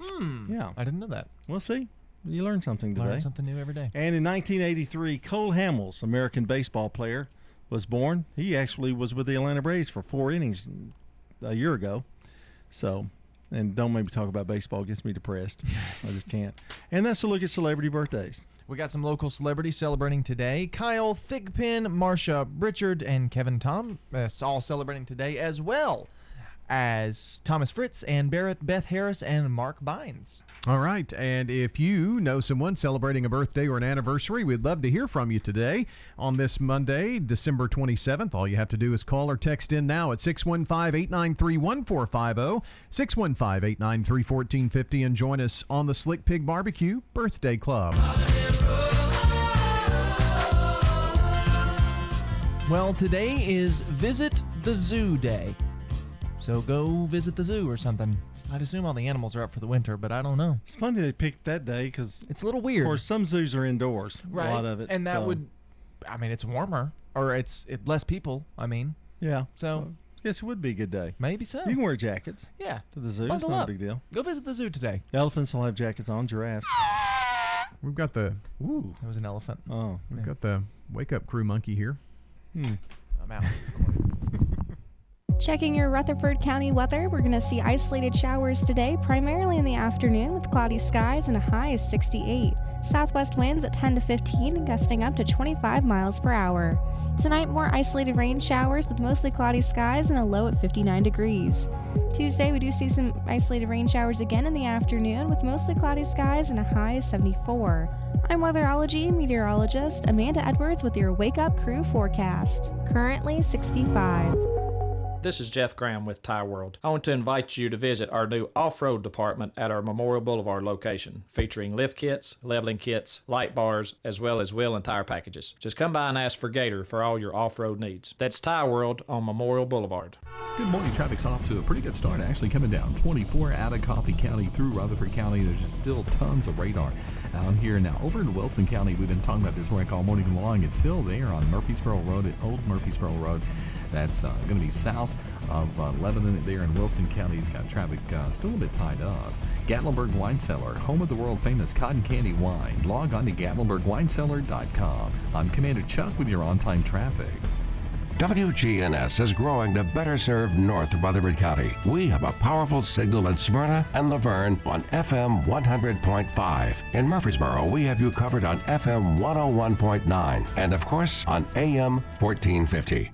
Hmm. Yeah. I didn't know that. We'll see. You learn something today. Learn something new every day. And in 1983, Cole Hamels, American baseball player, was born. He actually was with the Atlanta Braves for four innings a year ago. So, and don't make me talk about baseball; it gets me depressed. I just can't. And that's a look at celebrity birthdays. We got some local celebrities celebrating today. Kyle Thigpen, Marsha Richard, and Kevin Tom uh, all celebrating today, as well as Thomas Fritz and Barrett Beth Harris and Mark Bynes. All right. And if you know someone celebrating a birthday or an anniversary, we'd love to hear from you today on this Monday, December 27th. All you have to do is call or text in now at 615 893 1450, 615 893 1450, and join us on the Slick Pig Barbecue Birthday Club. Well, today is Visit the Zoo Day. So go visit the zoo or something. I'd assume all the animals are up for the winter, but I don't know. It's funny they picked that day because it's a little weird. Of course, some zoos are indoors. Right. A lot of it, And that so- would, I mean, it's warmer or it's it, less people. I mean, Yeah. So yes, it would be a good day. Maybe so. You can wear jackets. Yeah. To the zoo. It's not up. a big deal. Go visit the zoo today. Elephants will have jackets on. Giraffes. We've got the Ooh. That was an elephant. Oh. we've got the wake up crew monkey here. Hmm. I'm out. *laughs* Checking your Rutherford County weather, we're going to see isolated showers today, primarily in the afternoon with cloudy skies and a high of 68. Southwest winds at 10 to 15 gusting up to 25 miles per hour. Tonight, more isolated rain showers with mostly cloudy skies and a low at 59 degrees. Tuesday, we do see some isolated rain showers again in the afternoon with mostly cloudy skies and a high of 74. I'm weatherology meteorologist Amanda Edwards with your Wake Up Crew forecast. Currently 65. This is Jeff Graham with Tire World. I want to invite you to visit our new off road department at our Memorial Boulevard location, featuring lift kits, leveling kits, light bars, as well as wheel and tire packages. Just come by and ask for Gator for all your off road needs. That's Tire World on Memorial Boulevard. Good morning. Traffic's off to a pretty good start, actually, coming down 24 out of Coffee County through Rutherford County. There's still tons of radar out here. Now, over in Wilson County, we've been talking about this wreck all morning long. It's still there on Murfreesboro Road at Old Murfreesboro Road. That's uh, going to be south of uh, Lebanon there in Wilson County. He's got traffic uh, still a bit tied up. Gatlinburg Wine Cellar, home of the world famous cotton candy wine. Log on to gatlinburgwinecellar.com. I'm Commander Chuck with your on time traffic. WGNS is growing to better serve North Rutherford County. We have a powerful signal in Smyrna and La Vergne on FM 100.5. In Murfreesboro, we have you covered on FM 101.9 and, of course, on AM 1450.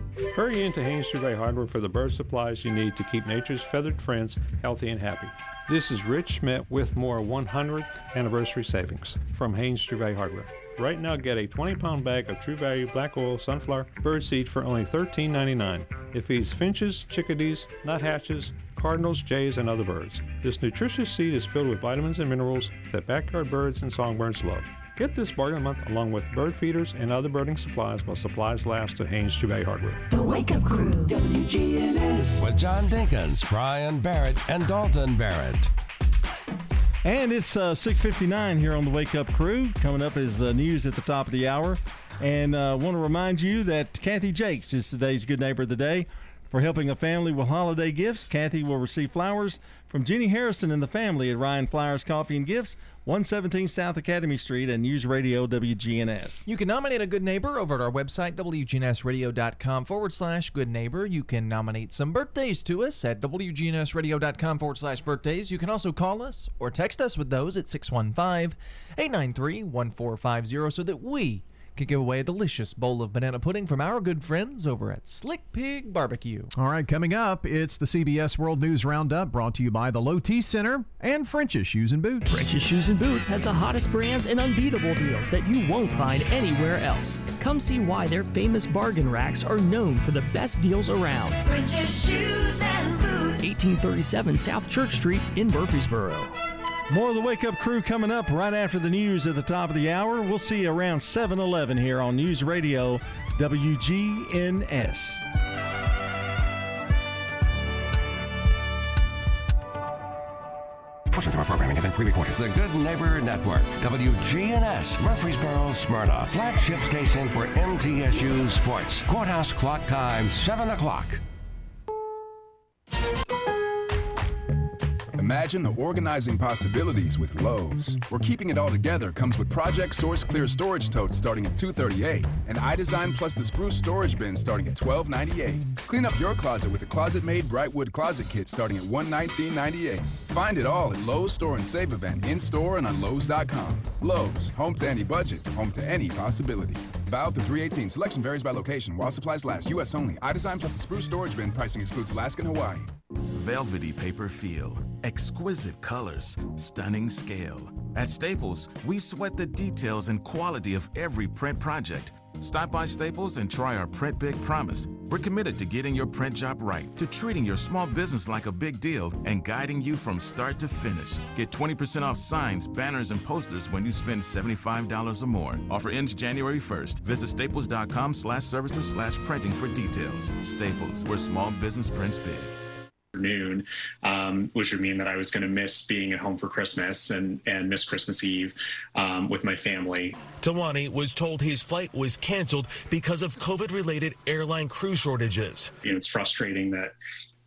Hurry into Haynes True Hardware for the bird supplies you need to keep nature's feathered friends healthy and happy. This is Rich Schmidt with more 100th anniversary savings from Haynes True Hardware. Right now, get a 20 pound bag of True Value Black Oil Sunflower Bird Seed for only $13.99. It feeds finches, chickadees, nuthatches, cardinals, jays, and other birds. This nutritious seed is filled with vitamins and minerals that backyard birds and songbirds love. Get this bargain month along with bird feeders and other birding supplies while supplies last at Haynes True Hardware. The Wake Up Crew, WGNS. With John Dinkins, Brian Barrett, and Dalton Barrett. And it's uh, 6:59 here on the Wake Up Crew. Coming up is the news at the top of the hour, and uh, want to remind you that Kathy Jakes is today's Good Neighbor of the Day. For helping a family with holiday gifts, Kathy will receive flowers from Jenny Harrison and the family at Ryan Flowers Coffee and Gifts, 117 South Academy Street, and News Radio WGNS. You can nominate a good neighbor over at our website, WGNSradio.com forward slash good neighbor. You can nominate some birthdays to us at WGNSradio.com forward slash birthdays. You can also call us or text us with those at 615 893 1450 so that we can give away a delicious bowl of banana pudding from our good friends over at Slick Pig Barbecue. All right, coming up, it's the CBS World News Roundup brought to you by the Low T Center and French's Shoes and Boots. French's Shoes and Boots has the hottest brands and unbeatable deals that you won't find anywhere else. Come see why their famous bargain racks are known for the best deals around. French's Shoes and Boots. 1837 South Church Street in Murfreesboro. More of the Wake Up Crew coming up right after the news at the top of the hour. We'll see you around 7 11 here on News Radio WGNS. Portions of our programming have been pre-recorded. The Good Neighbor Network, WGNS, Murfreesboro, Smyrna, flagship station for MTSU Sports. Courthouse clock time, 7 o'clock. Imagine the organizing possibilities with Lowe's. Where keeping it all together comes with Project Source Clear Storage Totes starting at 238 and iDesign Plus the Spruce Storage Bin starting at 1298. Clean up your closet with the ClosetMaid Brightwood Closet Kit starting at $119.98. Find it all at Lowe's Store and Save event in store and on Lowe's.com. Lowe's, home to any budget, home to any possibility. Valve to 318. Selection varies by location. While supplies last. U.S. only. iDesign plus the spruce storage bin. Pricing excludes Alaska and Hawaii. Velvety paper feel, exquisite colors, stunning scale. At Staples, we sweat the details and quality of every print project. Stop by Staples and try our Print Big Promise. We're committed to getting your print job right, to treating your small business like a big deal, and guiding you from start to finish. Get 20% off signs, banners, and posters when you spend $75 or more. Offer ends January 1st. Visit staples.com slash services slash printing for details. Staples, where small business prints big. Noon, um, which would mean that I was going to miss being at home for Christmas and, and miss Christmas Eve um, with my family. Tawani was told his flight was canceled because of COVID related airline crew shortages. You know, it's frustrating that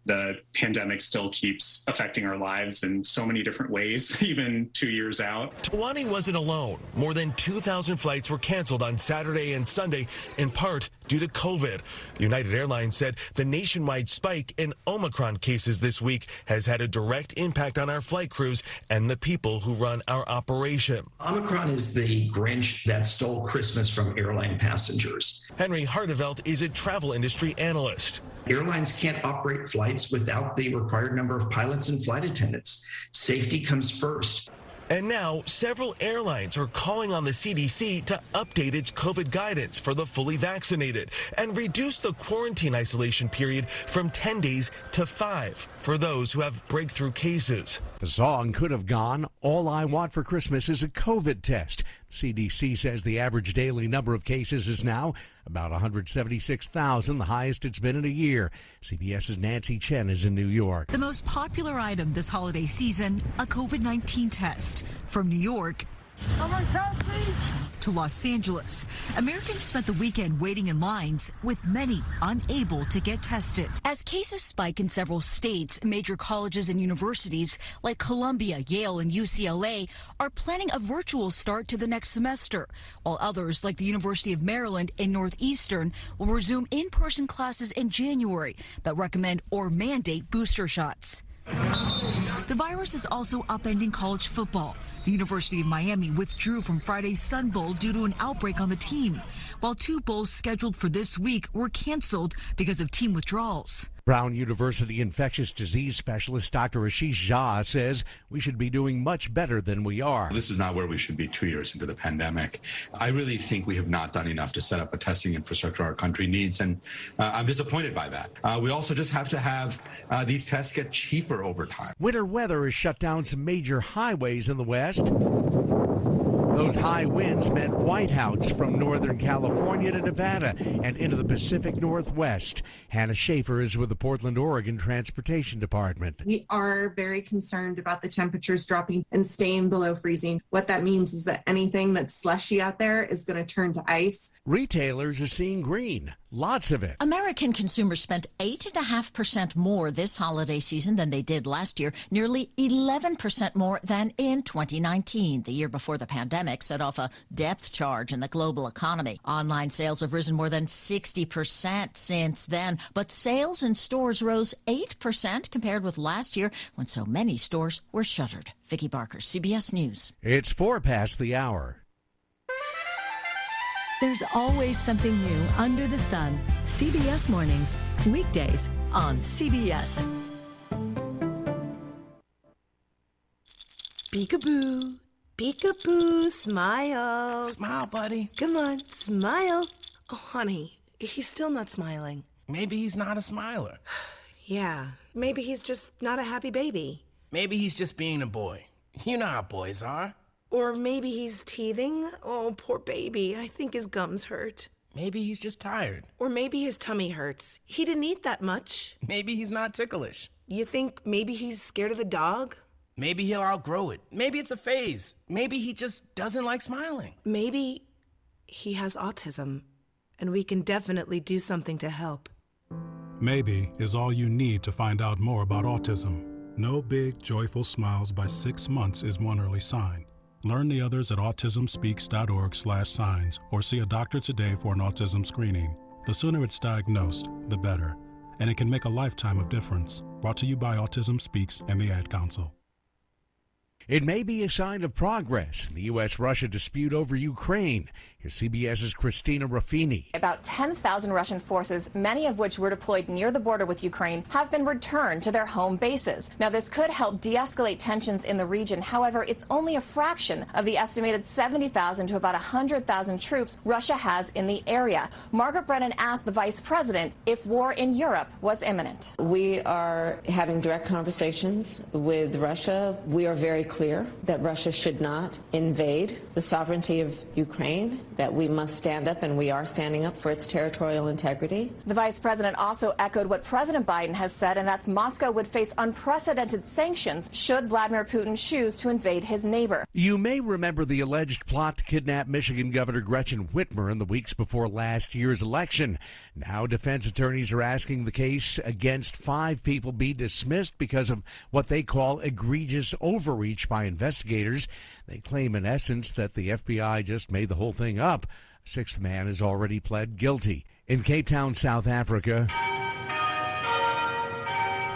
the pandemic still keeps affecting our lives in so many different ways, *laughs* even two years out. Tawani wasn't alone. More than 2,000 flights were canceled on Saturday and Sunday, in part due to COVID. United Airlines said the nationwide spike in Omicron cases this week has had a direct impact on our flight crews and the people who run our operation. Omicron is the Grinch that stole Christmas from airline passengers. Henry Harteveldt is a travel industry analyst. Airlines can't operate flights without the required number of pilots and flight attendants. Safety comes first. And now, several airlines are calling on the CDC to update its COVID guidance for the fully vaccinated and reduce the quarantine isolation period from 10 days to five for those who have breakthrough cases. The song could have gone, All I Want for Christmas is a COVID test. CDC says the average daily number of cases is now about 176,000, the highest it's been in a year. CBS's Nancy Chen is in New York. The most popular item this holiday season, a COVID 19 test. From New York to Los Angeles, Americans spent the weekend waiting in lines, with many unable to get tested. As cases spike in several states, major colleges and universities like Columbia, Yale, and UCLA are planning a virtual start to the next semester, while others, like the University of Maryland and Northeastern, will resume in person classes in January, but recommend or mandate booster shots. The virus is also upending college football. The University of Miami withdrew from Friday's Sun Bowl due to an outbreak on the team, while two bowls scheduled for this week were canceled because of team withdrawals. Brown University infectious disease specialist Dr. Ashish Jha says we should be doing much better than we are. This is not where we should be two years into the pandemic. I really think we have not done enough to set up a testing infrastructure our country needs, and uh, I'm disappointed by that. Uh, we also just have to have uh, these tests get cheaper over time. Winter weather has shut down some major highways in the West. Those high winds meant whiteouts from Northern California to Nevada and into the Pacific Northwest. Hannah Schaefer is with the Portland, Oregon Transportation Department. We are very concerned about the temperatures dropping and staying below freezing. What that means is that anything that's slushy out there is going to turn to ice. Retailers are seeing green, lots of it. American consumers spent 8.5% more this holiday season than they did last year, nearly 11% more than in 2019, the year before the pandemic set off a depth charge in the global economy. Online sales have risen more than 60% since then, but sales in stores rose 8% compared with last year when so many stores were shuttered. Vicki Barker, CBS News. It's four past the hour. There's always something new under the sun. CBS Mornings, weekdays on CBS. Peekaboo. Peekaboo. Smile. Smile, buddy. Come on, smile. Oh, honey, he's still not smiling. Maybe he's not a smiler. *sighs* Yeah, maybe he's just not a happy baby. Maybe he's just being a boy. You know how boys are. Or maybe he's teething. Oh, poor baby. I think his gums hurt. Maybe he's just tired. Or maybe his tummy hurts. He didn't eat that much. Maybe he's not ticklish. You think maybe he's scared of the dog? Maybe he'll outgrow it. Maybe it's a phase. Maybe he just doesn't like smiling. Maybe he has autism, and we can definitely do something to help. Maybe is all you need to find out more about autism. No big, joyful smiles by six months is one early sign. Learn the others at autismspeaks.org/signs or see a doctor today for an autism screening. The sooner it's diagnosed, the better, and it can make a lifetime of difference. Brought to you by Autism Speaks and the Ad Council. It may be a sign of progress in the U.S. Russia dispute over Ukraine. Here's CBS's Christina Ruffini. About 10,000 Russian forces, many of which were deployed near the border with Ukraine, have been returned to their home bases. Now, this could help de escalate tensions in the region. However, it's only a fraction of the estimated 70,000 to about 100,000 troops Russia has in the area. Margaret Brennan asked the vice president if war in Europe was imminent. We are having direct conversations with Russia. We are very clear that Russia should not invade the sovereignty of Ukraine that we must stand up, and we are standing up for its territorial integrity. The vice president also echoed what President Biden has said, and that's Moscow would face unprecedented sanctions should Vladimir Putin choose to invade his neighbor. You may remember the alleged plot to kidnap Michigan Governor Gretchen Whitmer in the weeks before last year's election. Now, defense attorneys are asking the case against five people be dismissed because of what they call egregious overreach by investigators. They claim, in essence, that the FBI just made the whole thing up. Sixth man has already pled guilty. In Cape Town, South Africa,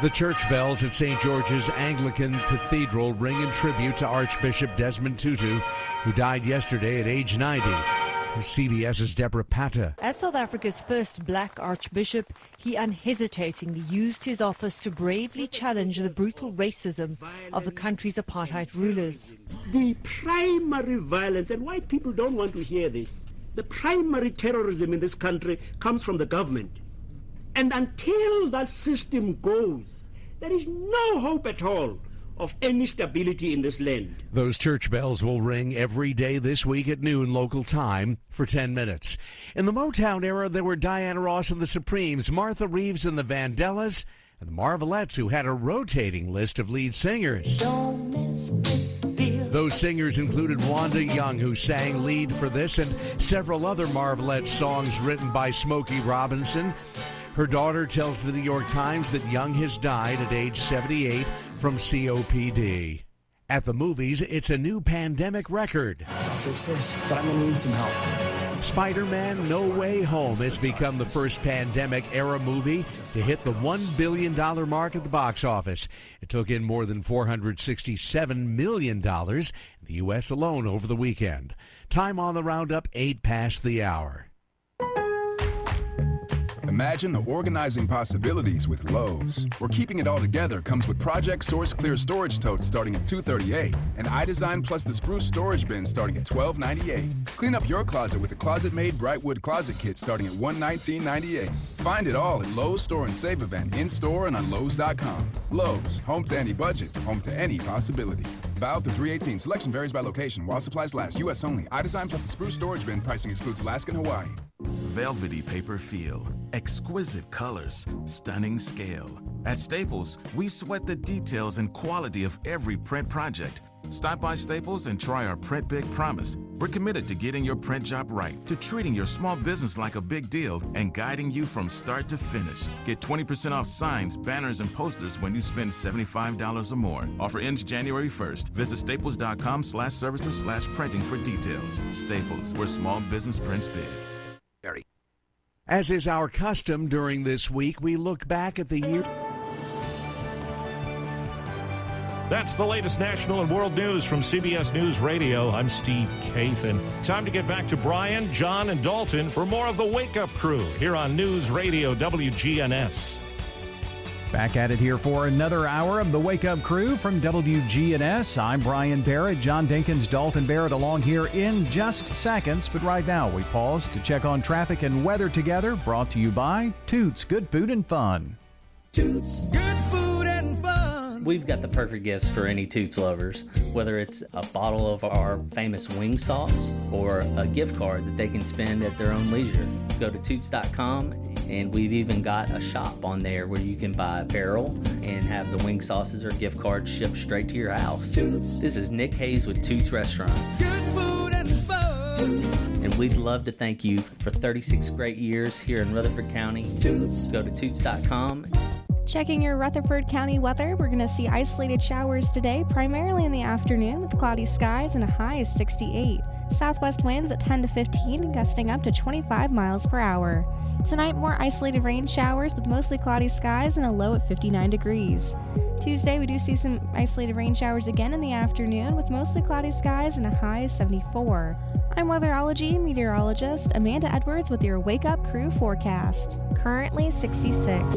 the church bells at St. George's Anglican Cathedral ring in tribute to Archbishop Desmond Tutu, who died yesterday at age 90. Here's CBS's Deborah Patta. As South Africa's first black archbishop, he unhesitatingly used his office to bravely challenge the brutal racism of the country's apartheid rulers. The primary violence, and white people don't want to hear this, the primary terrorism in this country comes from the government. And until that system goes, there is no hope at all of any stability in this land. Those church bells will ring every day this week at noon local time for 10 minutes. In the Motown era, there were Diana Ross and the Supremes, Martha Reeves and the Vandellas, and the Marvelettes, who had a rotating list of lead singers. Those singers included Wanda Young, who sang lead for this and several other Marvelette songs written by Smokey Robinson. Her daughter tells the New York Times that Young has died at age 78 from COPD. At the movies, it's a new pandemic record. I'll fix this, but I'm gonna need some help. Spider Man No Way Home has become the first pandemic era movie to hit the $1 billion mark at the box office. It took in more than $467 million in the U.S. alone over the weekend. Time on the roundup, 8 past the hour. Imagine the organizing possibilities with Lowe's, where keeping it all together comes with Project Source Clear Storage Totes starting at 238 and iDesign plus the Spruce Storage Bin starting at 1298. Clean up your closet with the ClosetMaid Brightwood Closet Kit starting at $119.98. Find it all at Lowe's Store and Save event in store and on Lowe's.com. Lowe's, home to any budget, home to any possibility. Valid to 318. Selection varies by location. While supplies last. U.S. only. iDesign plus the Spruce Storage Bin. Pricing excludes Alaska and Hawaii. Velvety paper feel, exquisite colors, stunning scale. At Staples, we sweat the details and quality of every print project. Stop by Staples and try our Print Big Promise. We're committed to getting your print job right, to treating your small business like a big deal, and guiding you from start to finish. Get 20% off signs, banners, and posters when you spend $75 or more. Offer ends January 1st. Visit staples.com slash services slash printing for details. Staples, where small business prints big. As is our custom during this week, we look back at the year. That's the latest national and world news from CBS News Radio. I'm Steve Kathan. Time to get back to Brian, John, and Dalton for more of the Wake Up Crew here on News Radio WGNS. Back at it here for another hour of the Wake Up Crew from WGNS. I'm Brian Barrett, John Dinkins, Dalton Barrett along here in just seconds. But right now, we pause to check on traffic and weather together. Brought to you by Toots Good Food and Fun. Toots Good Food and Fun. We've got the perfect gifts for any Toots lovers, whether it's a bottle of our famous wing sauce or a gift card that they can spend at their own leisure. Go to Toots.com and we've even got a shop on there where you can buy apparel and have the wing sauces or gift cards shipped straight to your house. Toots. This is Nick Hayes with Toots Restaurants. Good food and fun. And we'd love to thank you for 36 great years here in Rutherford County. Toots. Go to Toots.com Checking your Rutherford County weather, we're going to see isolated showers today, primarily in the afternoon with cloudy skies and a high of 68. Southwest winds at 10 to 15, gusting up to 25 miles per hour. Tonight, more isolated rain showers with mostly cloudy skies and a low at 59 degrees. Tuesday, we do see some isolated rain showers again in the afternoon with mostly cloudy skies and a high of 74. I'm weatherology meteorologist Amanda Edwards with your Wake Up Crew forecast. Currently 66.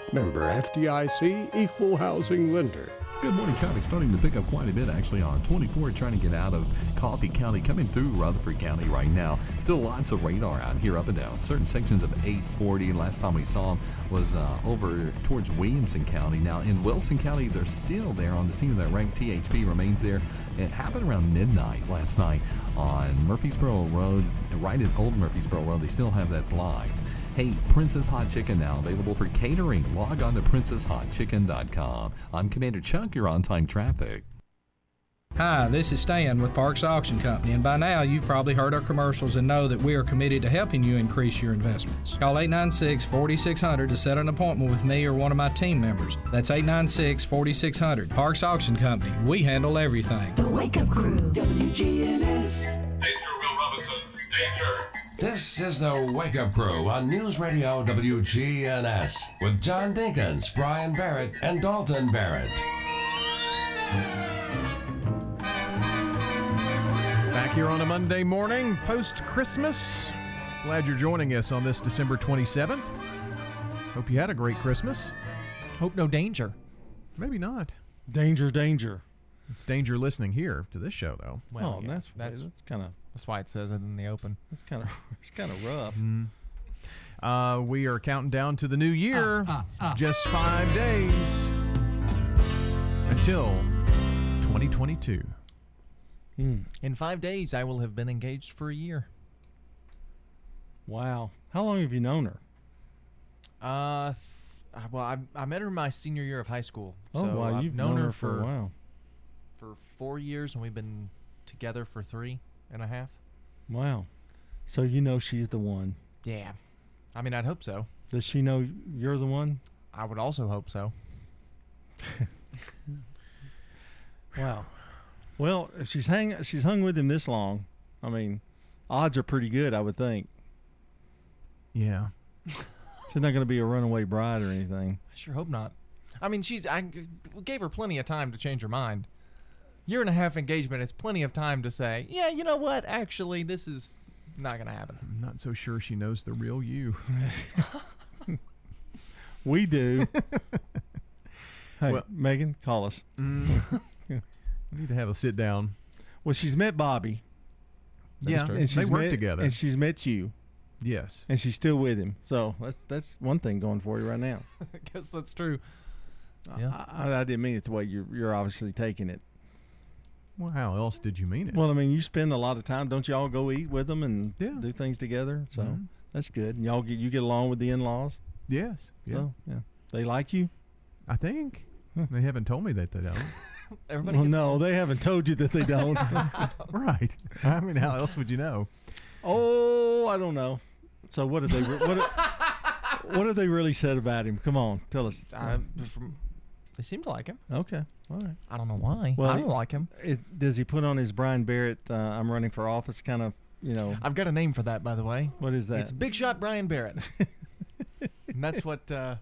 Member FDIC, equal housing lender. Good morning. Traffic starting to pick up quite a bit actually on 24, trying to get out of Coffee County, coming through Rutherford County right now. Still lots of radar out here up and down. Certain sections of 840, last time we saw them was uh, over towards Williamson County. Now in Wilson County, they're still there on the scene of that wreck. THP remains there. It happened around midnight last night on Murfreesboro Road, right at Old Murfreesboro Road. They still have that blocked. Hey, Prince's Hot Chicken now available for catering. Log on to princesshotchicken.com. I'm Commander Chuck. You're on time traffic. Hi, this is Stan with Parks Auction Company, and by now you've probably heard our commercials and know that we are committed to helping you increase your investments. Call 896 4600 to set an appointment with me or one of my team members. That's 896 4600. Parks Auction Company, we handle everything. The Wake Up Crew, WGNS. Danger, Will Robinson. Danger. This is the Wake Up Crew on News Radio WGNS with John Dinkins, Brian Barrett, and Dalton Barrett. Back here on a Monday morning, post Christmas. Glad you're joining us on this December 27th. Hope you had a great Christmas. Hope no danger. Maybe not. Danger, danger. It's danger listening here to this show, though. Well, oh, yeah, that's that's, that's kind of that's why it says it in the open. It's kind of *laughs* it's kind of rough. Mm. Uh, we are counting down to the new year. Uh, uh, Just five days until 2022. Mm. In five days, I will have been engaged for a year. Wow. How long have you known her? Uh, th- well, I, I met her my senior year of high school. Oh, so wow. I've You've known, known her, her for a while. For four years, and we've been together for three and a half. Wow. So you know she's the one. Yeah. I mean, I'd hope so. Does she know you're the one? I would also hope so. wow. Well, if she's hang she's hung with him this long, I mean, odds are pretty good, I would think. Yeah. she's not going to be a runaway bride or anything. I sure hope not. I mean, she's I gave her plenty of time to change her mind. Year and a half engagement is plenty of time to say, yeah, you know what? Actually, this is not going to happen. I'm not so sure she knows the real you. *laughs* we do. hey, Well- Megan, call us. Mm. We *laughs* need to have a sit down. Well, she's met Bobby. Yeah, and they she's work met, together. and she's met you, Yes. and she's still with him. So that's that's one thing going for you right now. *laughs* I guess that's true. I, I, I didn't mean it the way you're you're obviously taking it. Well, how else did you mean it? Well, I mean, you spend a lot of time. Don't y'all go eat with them and Yeah. do things together? So Mhm. that's good. And y'all get you get along with the in-laws. yes. Yeah. So yeah, they like you. I think they haven't told me that they don't. *laughs* Everybody well, no, they haven't told you that they don't. *laughs* *laughs* right. I mean, how else would you know? oh, I don't know. So what have they re- what have, what have they really said about him? Come on, tell us. Uh, from, they seem to like him. okay, all right. I don't know why. Well, I don't like him. It, does he put on his Brian Barrett? Uh, I'm running for office, kind of. You know, I've got a name for that, by the way. what is that? It's Big Shot Brian Barrett. and that's *laughs* what uh,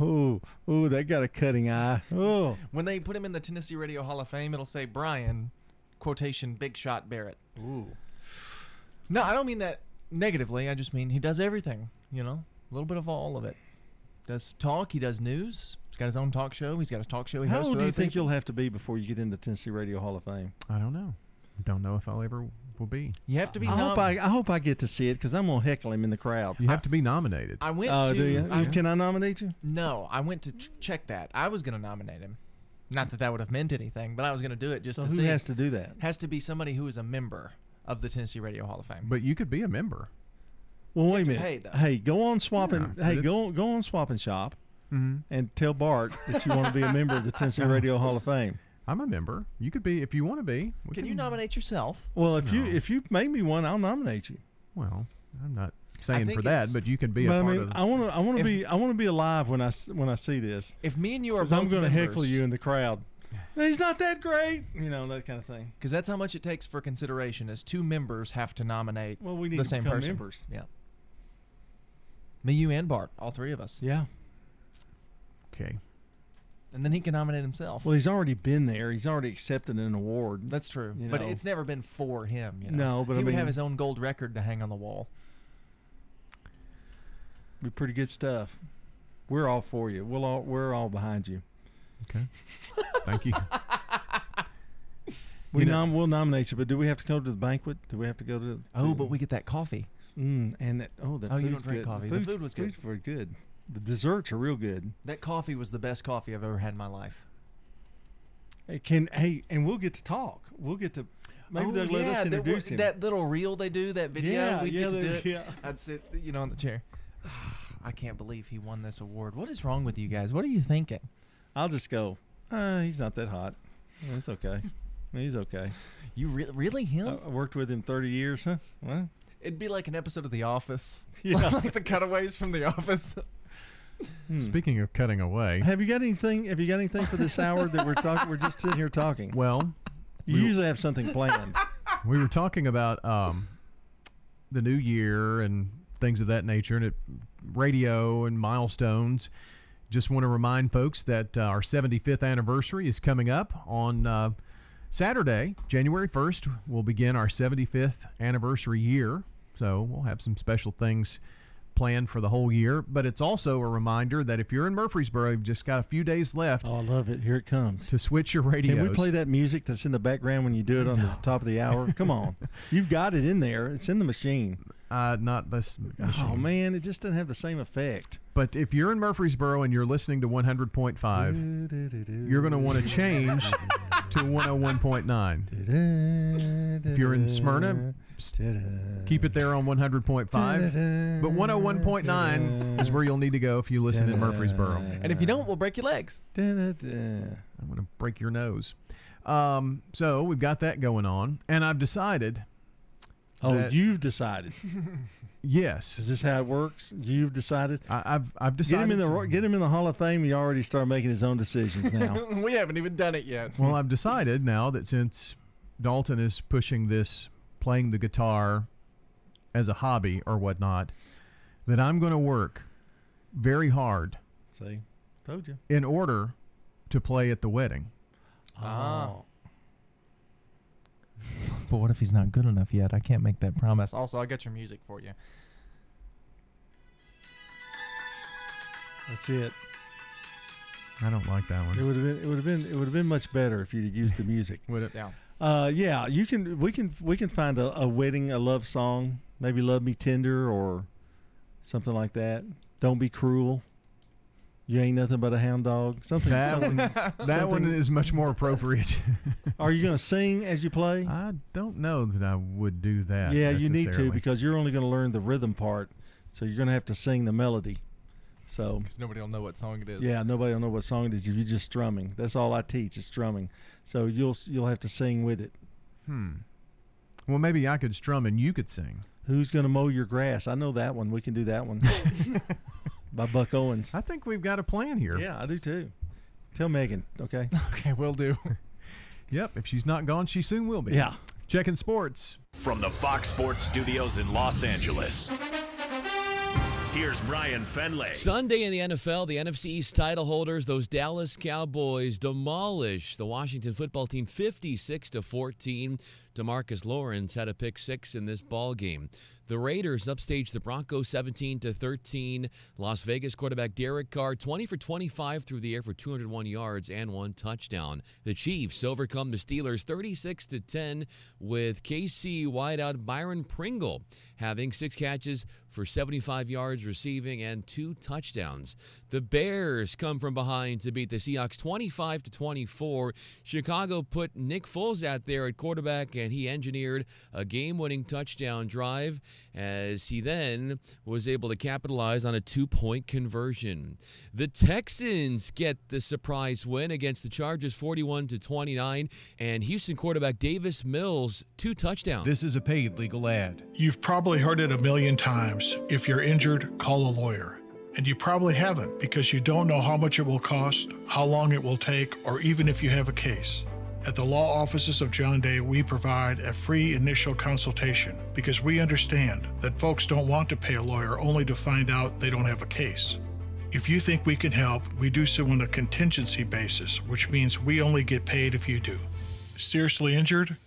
Ooh, ooh, that got a cutting eye. Oh, when they put him in the Tennessee Radio Hall of Fame, it'll say Brian quotation Big Shot Barrett. ooh. No, I don't mean that negatively. I just mean he does everything. You know, a little bit of all of it. Does talk. He does news. He's got his own talk show. He's got a talk show. He How hosts old do you other think people. you'll have to be before you get into Tennessee Radio Hall of Fame? I don't know. Don't know if I'll ever will be. You have to be. I hope I, I hope I get to see it because I'm gonna heckle him in the crowd. You have to be nominated. I went Oh, to. do you? I, Can I nominate you? no, I went to ch- check that. I was going to nominate him. Not that that would have meant anything, but I was going to do it just So to who see. has to do that? Has to be somebody who is a member of the Tennessee Radio Hall of Fame. But you could be a member. Well, wait a minute. pay, hey, go on swapping. Yeah, hey, go go on swap and shop, Mhm. and tell Bart that you want to be a member of the Tennessee Radio *laughs* Hall of Fame. I'm a member. You could be if you want to be. We Can you nominate yourself? Well, if you if you make me one, I'll nominate you. Well, I'm not saying for that, but you can be a But I part mean, of. I want to I want to be I want to be alive when I when I see this. If me and you are both I'm going to heckle you in the crowd. He's not that great, you know that kind of thing. Because that's how much it takes for consideration. Is two members have to nominate Well, we need the same person. members. Yeah. Me, you, and Bart, all three of us. Yeah. Okay. And then he can nominate himself. Well, he's already been there. He's already accepted an award. That's true. You But know. it's never been for him. You know? No, but he I would have his own gold record to hang on the wall. Be pretty good stuff. We're all for you. We'll all we're all behind you. Okay. *laughs* Thank you. We You know- nom- we'll nominate you, but do we have to go to the banquet? Do we have to go to? Oh, to- but we get that coffee. Mm, and that, oh, that Oh, you food's don't drink good. coffee. The food's- food was good. food's very good. The desserts are real good. That coffee was the best coffee I've ever had in my life. Hey, can hey, and we'll get to talk. We'll get to maybe oh, they'll let yeah, us that, introduce him. that little reel they do, that video, Yeah, we yeah, get to do it. yeah. I'd sit, you know, on the chair. *sighs* I can't believe he won this award. What is wrong with you guys? What are you thinking? I'll just go. Uh, he's not that hot. It's okay. *laughs* He's okay. You re- really him? I worked with him thirty years, huh? Well, It'd be like an episode of The Office. *laughs* Yeah. *laughs* like the cutaways from The Office. Hmm. Speaking of cutting away, Have you got anything? Have you got anything for this hour that we're talking? We're just sitting here talking. well, You usually have something planned. *laughs* we were talking about um, the new year and things of that nature, and it, radio and milestones. Just want to remind folks that uh, our 75th anniversary is coming up on uh, Saturday, January 1st. We'll begin our 75th anniversary year, so we'll have some special things planned for the whole year. But it's also a reminder that if you're in Murfreesboro, you've just got a few days left Oh, I love it. Here it comes. to switch your radio. Can we play that music that's in the background when you do it on the *laughs* top of the hour? Come on, you've got it in there. It's in the machine. Uh, not this. Oh man, it just doesn't have the same effect. But if you're in Murfreesboro and you're listening to 100.5, you're going to want to change to 101.9. *laughs* If you're in Smyrna, keep it there on 100.5. But 101.9 is where you'll need to go if you listen in Murfreesboro. And if you don't, we'll break your legs. I'm going to break your nose. Um, so we've got that going on. And I've decided. Oh, that- you've decided. *laughs* Yes. Is this how it works? You've decided. I, I've I've decided. Get him in the to- get him in the Hall of Fame. You already start making his own decisions now. *laughs* we haven't even done it yet. Well, I've decided now that since Dalton is pushing this, playing the guitar as a hobby or whatnot, that I'm going to work very hard See, told you. in order to play at the wedding. Ah. *laughs* But what if he's not good enough yet? I can't make that promise. Also, I got your music for you. That's it. I don't like that one. It one. would have been. It would have been. It would have been much better if you'd used the music. Would it? Yeah. Uh, yeah, you can. We can. We can find a, a wedding, a love song. Maybe "Love Me Tender" or something like that. Don't be cruel. You ain't nothing but a hound dog. Something. That something, one, that something- one is much more appropriate. *laughs* Are you going to sing as you play? I don't know that I would do that. yeah, you need to because you're only going to learn the rhythm part, so you're going to have to sing the melody. So Because nobody will know what song it is. yeah, nobody will know what song it is if you're just strumming. That's all I teach is strumming. So you'll you'll have to sing with it. Hmm. Well, maybe I could strum and you could sing. Who's going to mow your grass? I know that one. We can do that one. *laughs* By Buck Owens. I think we've got a plan here. Yeah, I do too. Tell Megan, okay? *laughs* Okay, we'll do. *laughs* Yep. If she's not gone, she soon will be. Yeah. Checking sports. From the Fox Sports Studios in Los Angeles, here's Brian Fenley. Sunday in the NFL, the NFC East title holders, those Dallas Cowboys, demolish the Washington football team 56 to 14. DeMarcus Lawrence had a pick six in this ball game. The Raiders upstaged the Broncos 17 to 13. Las Vegas quarterback Derek Carr 20 for 25 through the air for 201 yards and one touchdown. The Chiefs overcome the Steelers 36 to 10 with KC wideout Byron Pringle having six catches for 75 yards receiving and two touchdowns. The Bears come from behind to beat the Seahawks 25 to 24. Chicago put Nick Foles out there at quarterback and he engineered a game-winning touchdown drive as he then was able to capitalize on a two-point conversion. The Texans get the surprise win against the Chargers 41 to 29 and Houston quarterback Davis Mills two touchdowns. This is a paid legal ad. You've probably heard it a million times. If you're injured, call a lawyer. And you probably haven't because you don't know how much it will cost, how long it will take, or even if you have a case. At the law offices of John Day, we provide a free initial consultation because we understand that folks don't want to pay a lawyer only to find out they don't have a case. If you think we can help, we do so on a contingency basis, which means we only get paid if you do. Seriously injured?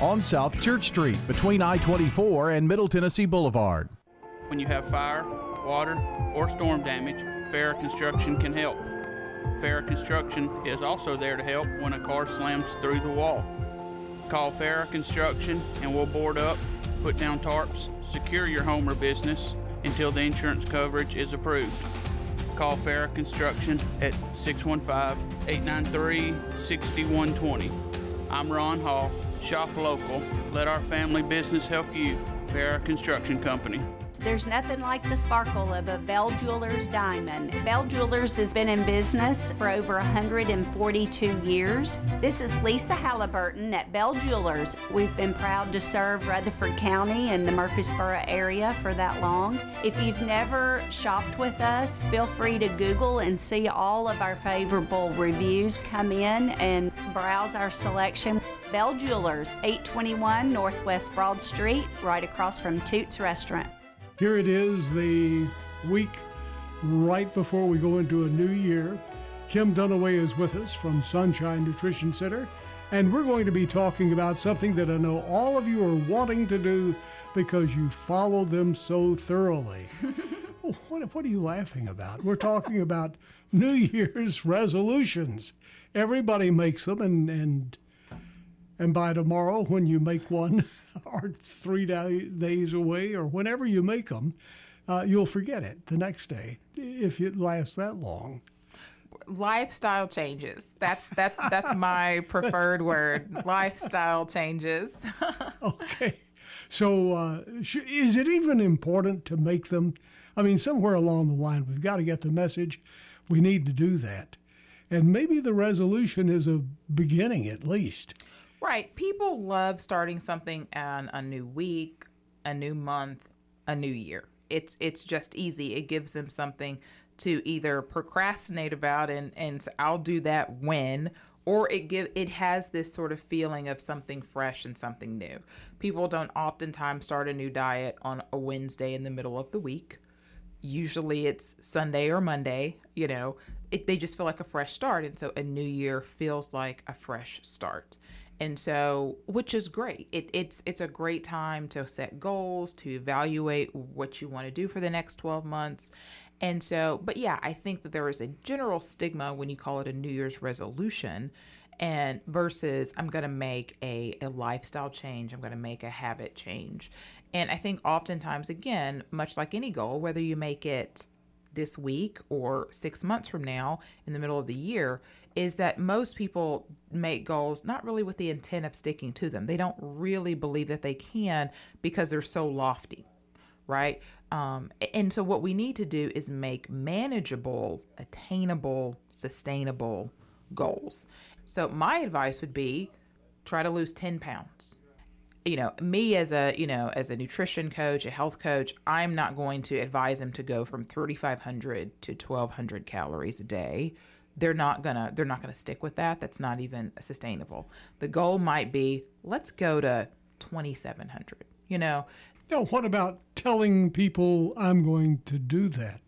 On South Church Street, between I 24 and Middle Tennessee Boulevard. When you have fire, water, or storm damage, Farrah Construction can help. Farrah Construction is also there to help when a car slams through the wall. Call Farrah Construction and we'll board up, put down tarps, secure your home or business until the insurance coverage is approved. Call Farrah Construction at 615 893 6120. I'm Ron Hall. Shop local. Let our family business help you. Farrah Construction Company. There's nothing like the sparkle of a Bell Jewelers diamond. Bell Jewelers has been in business for over 142 years. This is Lisa Halliburton at Bell Jewelers. We've been proud to serve Rutherford County and the Murfreesboro area for that long. If you've never shopped with us, feel free to Google and see all of our favorable reviews. Come in and browse our selection. Bell Jewelers, 821 Northwest Broad Street, right across from Toots Restaurant. Here it is, the week right before we go into a new year. Kim Dunaway is with us from Sunshine Nutrition Center, and we're going to be talking about something that I know all of you are wanting to do because you follow them so thoroughly. *laughs* Oh, what, what are you laughing about? We're talking about New Year's resolutions. Everybody makes them, and, and and by tomorrow, when you make one, *laughs* or three day, days away, or whenever you make them, uh, you'll forget it the next day if it lasts that long. Lifestyle changes. That's that's that's my *laughs* preferred word. Lifestyle changes. *laughs* okay. So, uh, sh- is it even important to make them? I mean, somewhere along the line, we've got to get the message. We need to do that, and maybe the resolution is a beginning at least. Right. People love starting something on a new week, a new month, a new year. It's it's just easy. It gives them something to either procrastinate about and and I'll do that when or it give it has this sort of feeling of something fresh and something new. People don't oftentimes start a new diet on a Wednesday in the middle of the week. Usually it's Sunday or Monday, you know. It, they just feel like a fresh start and so a new year feels like a fresh start and so which is great. It, it's it's a great time to set goals to evaluate what you want to do for the next 12 months. And so but yeah i think that there is a general stigma when you call it a new year's resolution and versus i'm going to make a, a lifestyle change i'm going to make a habit change. And i think oftentimes again much like any goal whether you make it this week or six months from now in the middle of the year is that most people make goals not really with the intent of sticking to them. They don't really believe that they can because they're so lofty, right? Um, and so, what we need to do is make manageable, attainable, sustainable goals. So, my advice would be try to lose 10 pounds you know me as a you know as a nutrition coach a health coach i'm not going to advise them to go from 3500 to 1200 calories a day they're not gonna they're not gonna stick with that. That's not even sustainable. The goal might be let's go to 2700 you know? Now what about telling people i'm going to do that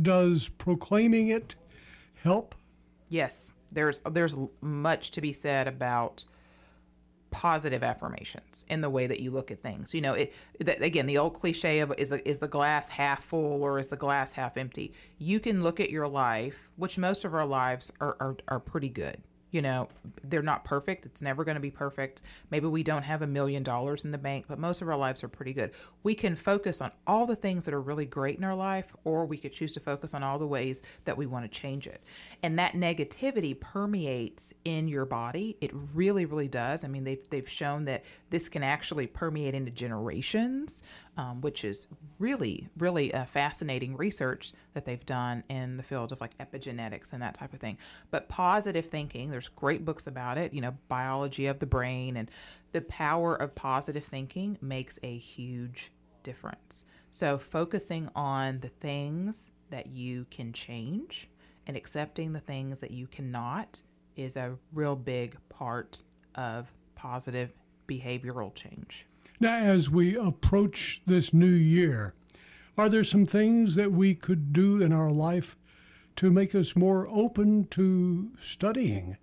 does proclaiming it help? Yes. There's there's much to be said about positive affirmations in the way that you look at things. You know, it that, again, the old cliche of is the, is the glass half full or is the glass half empty. You can look at your life, which most of our lives are, are, are pretty good. You know, they're not perfect. It's never going to be perfect. Maybe we don't have a million dollars in the bank, but most of our lives are pretty good. We can focus on all the things that are really great in our life, or we could choose to focus on all the ways that we want to change it. And that negativity permeates in your body. It really, really does. I mean, they've, they've shown that this can actually permeate into generations, um, which is really, really a fascinating research that they've done in the field of like epigenetics and that type of thing. But positive thinking, there's great books about it, you know, biology of the brain and the power of positive thinking makes a huge difference. So focusing on the things that you can change and accepting the things that you cannot is a real big part of positive behavioral change. Now, as we approach this new year, are there some things that we could do in our life to make us more open to studying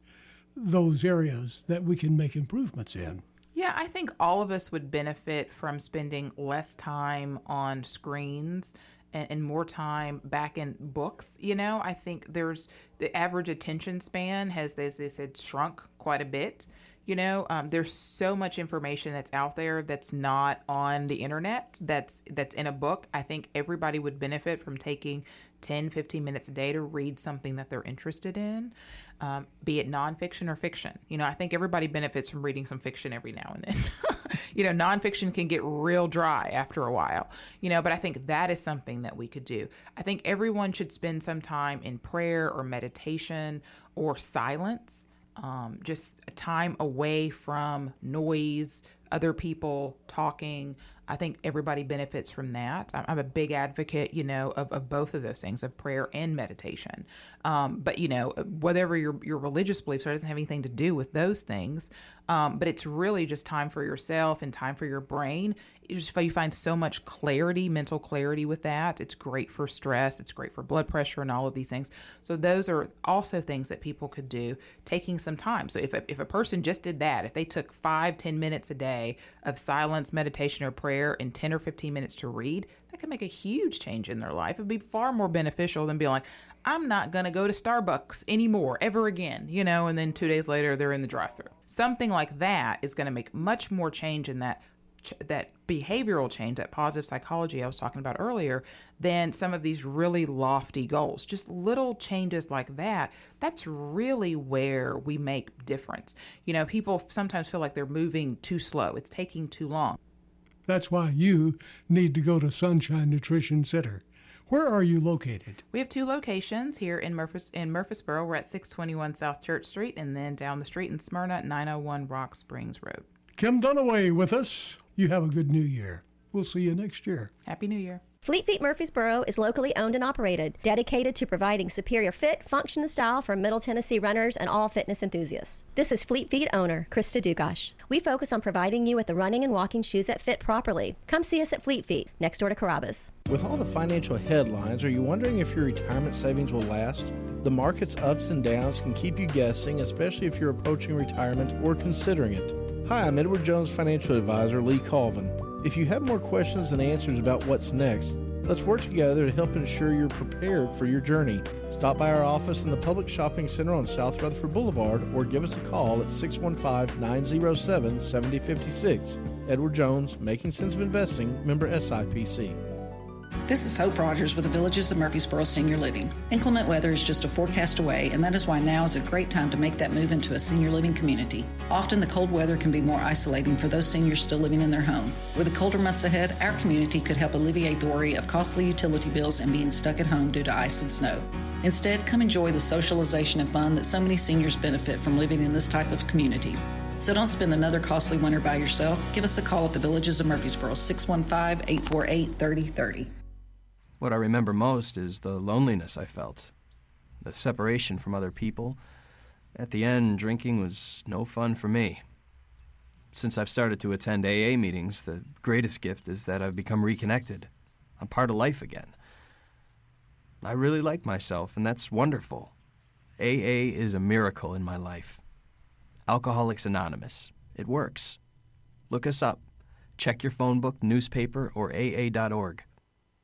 those areas that we can make improvements in? Yeah, I think all of us would benefit from spending less time on screens and, and, more time back in books. You know, I think there's the average attention span has, as they said, shrunk quite a bit. You know, um, there's so much information that's out there that's not on the internet. That's that's in a book. I think everybody would benefit from taking 10, 15 minutes a day to read something that they're interested in, um, be it nonfiction or fiction. You know, I think everybody benefits from reading some fiction every now and then. *laughs* you know, nonfiction can get real dry after a while, you know, but I think that is something that we could do. I think everyone should spend some time in prayer or meditation or silence um, just time away from noise, other people talking. I think everybody benefits from that. I'm a big advocate, you know, of, of both of those things, of prayer and meditation. Um, but you know, whatever your your religious beliefs are, doesn't have anything to do with those things. Um, but it's really just time for yourself and time for your brain. You just you find so much clarity, mental clarity with that. It's great for stress. It's great for blood pressure and all of these things. So those are also things that people could do, taking some time. So if a, if a person just did that, if they took five, ten minutes a day of silence, meditation, or prayer, and ten or fifteen minutes to read, that could make a huge change in their life. It'd be far more beneficial than being like, I'm not going to go to Starbucks anymore, ever again, you know, and then two days later they're in the drive through. Something like that is going to make much more change in that that behavioral change, that positive psychology I was talking about earlier, than some of these really lofty goals. Just little changes like that, that's really where we make difference. You know, people sometimes feel like they're moving too slow, it's taking too long. That's why you need to go to Sunshine Nutrition Center. Where are you located? We have two locations here in Murphys in Murfreesboro. We're at 621 South Church Street, and then down the street in Smyrna, 901 Rock Springs Road. Kim Dunaway with us. You have a good new year. We'll see you next year. Happy New Year. Fleet Feet Murfreesboro is locally owned and operated, dedicated to providing superior fit, function, and style for Middle Tennessee runners and all fitness enthusiasts. This is Fleet Feet owner Krista Dugash. We focus on providing you with the running and walking shoes that fit properly. Come see us at Fleet Feet, next door to Carrabba's. With all the financial headlines, are you wondering if your retirement savings will last? The market's ups and downs can keep you guessing, especially if you're approaching retirement or considering it. Hi, I'm Edward Jones financial advisor Lee Colvin. If you have more questions than answers about what's next, let's work together to help ensure you're prepared for your journey. Stop by our office in the Public Shopping Center on South Rutherford Boulevard or give us a call at 615 907 7056. Edward Jones, Making Sense of Investing, member SIPC. This is Hope Rogers with the Villages of Murfreesboro Senior Living. Inclement weather is just a forecast away, and that is why now is a great time to make that move into a senior living community. Often the cold weather can be more isolating for those seniors still living in their home. With the colder months ahead, our community could help alleviate the worry of costly utility bills and being stuck at home due to ice and snow. Instead, come enjoy the socialization and fun that so many seniors benefit from living in this type of community. So don't spend another costly winter by yourself. Give us a call at the Villages of Murfreesboro, 615 848 3030. What I remember most is the loneliness I felt, the separation from other people. At the end, drinking was no fun for me. Since I've started to attend AA meetings, the greatest gift is that I've become reconnected. I'm part of life again. I really like myself, and that's wonderful. AA is a miracle in my life. Alcoholics Anonymous. It works. Look us up. Check your phone book, newspaper, or AA.org.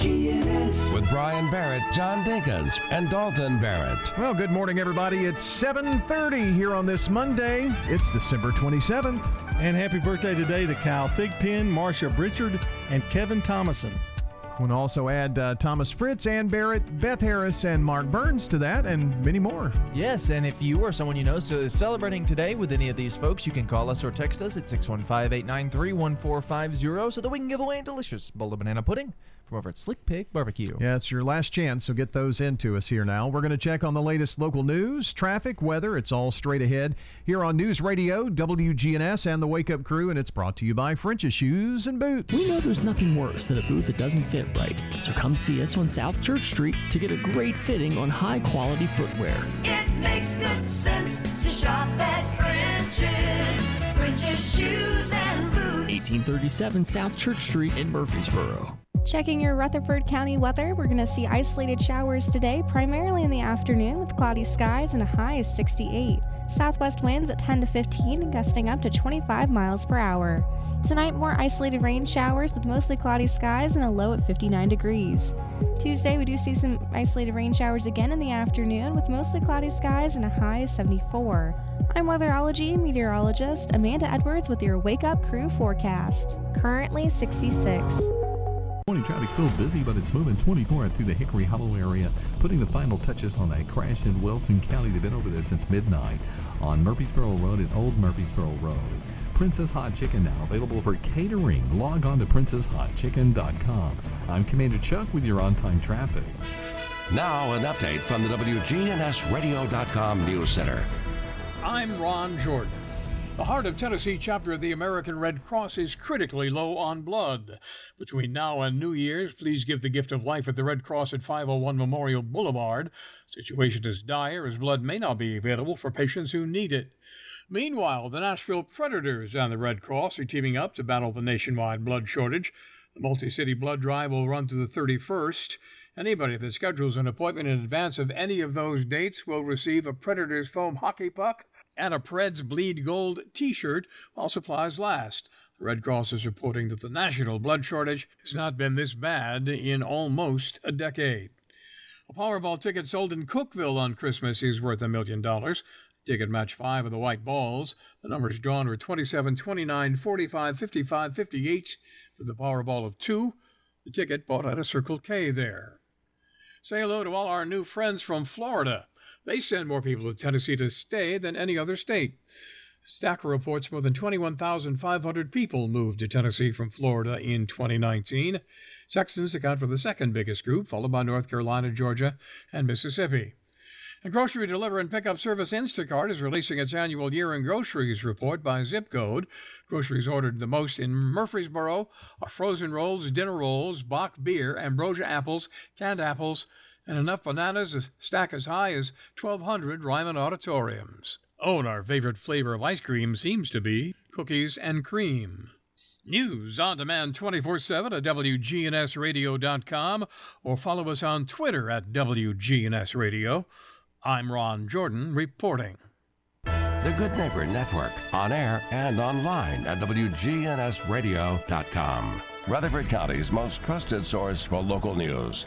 WGNS. With Brian Barrett, John Dinkins, and Dalton Barrett. Well, good morning, everybody. It's 7:30 here on this Monday. It's December 27th. And happy birthday today to Kyle Thigpen, Marsha Britchard, and Kevin Thomason. Want to also add uh, Thomas Fritz, Ann Barrett, Beth Harris, and Mark Burns to that, and many more. Yes, and if you or someone you know so is celebrating today with any of these folks, you can call us or text us at 615-893-1450 so that we can give away a delicious bowl of banana pudding from over at Slick Pig Barbecue. Yeah, it's your last chance, so get those into us here now. We're going to check on the latest local news, traffic, weather. It's all straight ahead here on News Radio, WGNS, and the Wake Up Crew, and it's brought to you by French's Shoes and Boots. We know there's nothing worse than a boot that doesn't fit right. So come see us on South Church Street to get a great fitting on high quality footwear. It makes good sense to shop at French's. French's Shoes and Boots. 1837 South Church Street in Murfreesboro. Checking your Rutherford County weather, we're going to see isolated showers today, primarily in the afternoon with cloudy skies and a high of 68. Southwest winds at 10 to 15 gusting up to 25 miles per hour. Tonight, more isolated rain showers with mostly cloudy skies and a low at 59 degrees. Tuesday, we do see some isolated rain showers again in the afternoon with mostly cloudy skies and a high of 74. I'm weatherology meteorologist Amanda Edwards with your Wake Up Crew forecast. Currently 66. Morning traffic still busy, but it's moving 24 through the Hickory Hollow area, putting the final touches on that crash in Wilson County. They've been over there since midnight on Murfreesboro Road and Old Murfreesboro Road. Prince's Hot Chicken now available for catering. Log on to princesshotchicken.com. I'm Commander Chuck with your on-time traffic. Now, an update from the WGNSradio.com News Center. I'm Ron Jordan. The Heart of Tennessee chapter of the American Red Cross is critically low on blood. Between now and New Year's, please give the gift of life at the Red Cross at 501 Memorial Boulevard. Situation is dire as blood may not be available for patients who need it. Meanwhile, the Nashville Predators and the Red Cross are teaming up to battle the nationwide blood shortage. The multi city blood drive will run through the 31st. Anybody that schedules an appointment in advance of any of those dates will receive a Predators foam hockey puck and a Preds Bleed Gold t shirt while supplies last. The Red Cross is reporting that the national blood shortage has not been this bad in almost a decade. A Powerball ticket sold in Cookeville on Christmas is worth a million dollars. Ticket match five of the white balls. The numbers drawn were 27, 29, 45, 55, 58 with the Powerball of two. The ticket bought at a Circle K there. Say hello to all our new friends from Florida. They send more people to Tennessee to stay than any other state. Stacker reports more than 21,500 people moved to Tennessee from Florida in 2019. Texans account for the second biggest group, followed by North Carolina, Georgia, and Mississippi. And grocery delivery and pickup service Instacart is releasing its annual year in groceries report by zip code. Groceries ordered the most in Murfreesboro are frozen rolls, dinner rolls, Bach beer, ambrosia apples, canned apples, and enough bananas to stack as high as 1,200 Ryman auditoriums. Oh, and our favorite flavor of ice cream seems to be cookies and cream. News on demand 24 7 at WGNSradio.com or follow us on Twitter at WGNSradio. I'm Ron Jordan reporting. The Good Neighbor Network, on air and online at WGNSradio.com. Rutherford County's most trusted source for local news.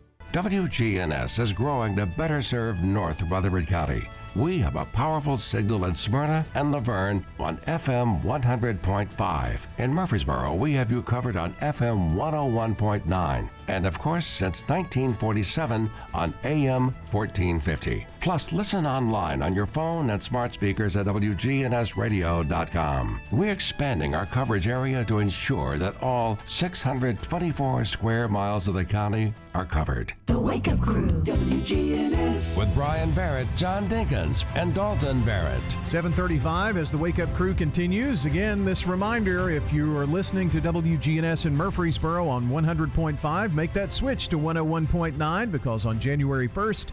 WGNS is growing to better serve North Rutherford County. We have a powerful signal in Smyrna and La Vergne on FM 100.5. In Murfreesboro, we have you covered on FM 101.9. And of course, since 1947 on AM 1450. Plus, listen online on your phone and smart speakers at WGNSradio.com. We're expanding our coverage area to ensure that all 624 square miles of the county are covered. The Wake Up Crew, WGNS. With Brian Barrett, John Dinkins, and Dalton Barrett. 735 as the Wake Up Crew continues. Again, this reminder if you are listening to WGNS in Murfreesboro on 100.5, make that switch to 101.9 because on January 1st,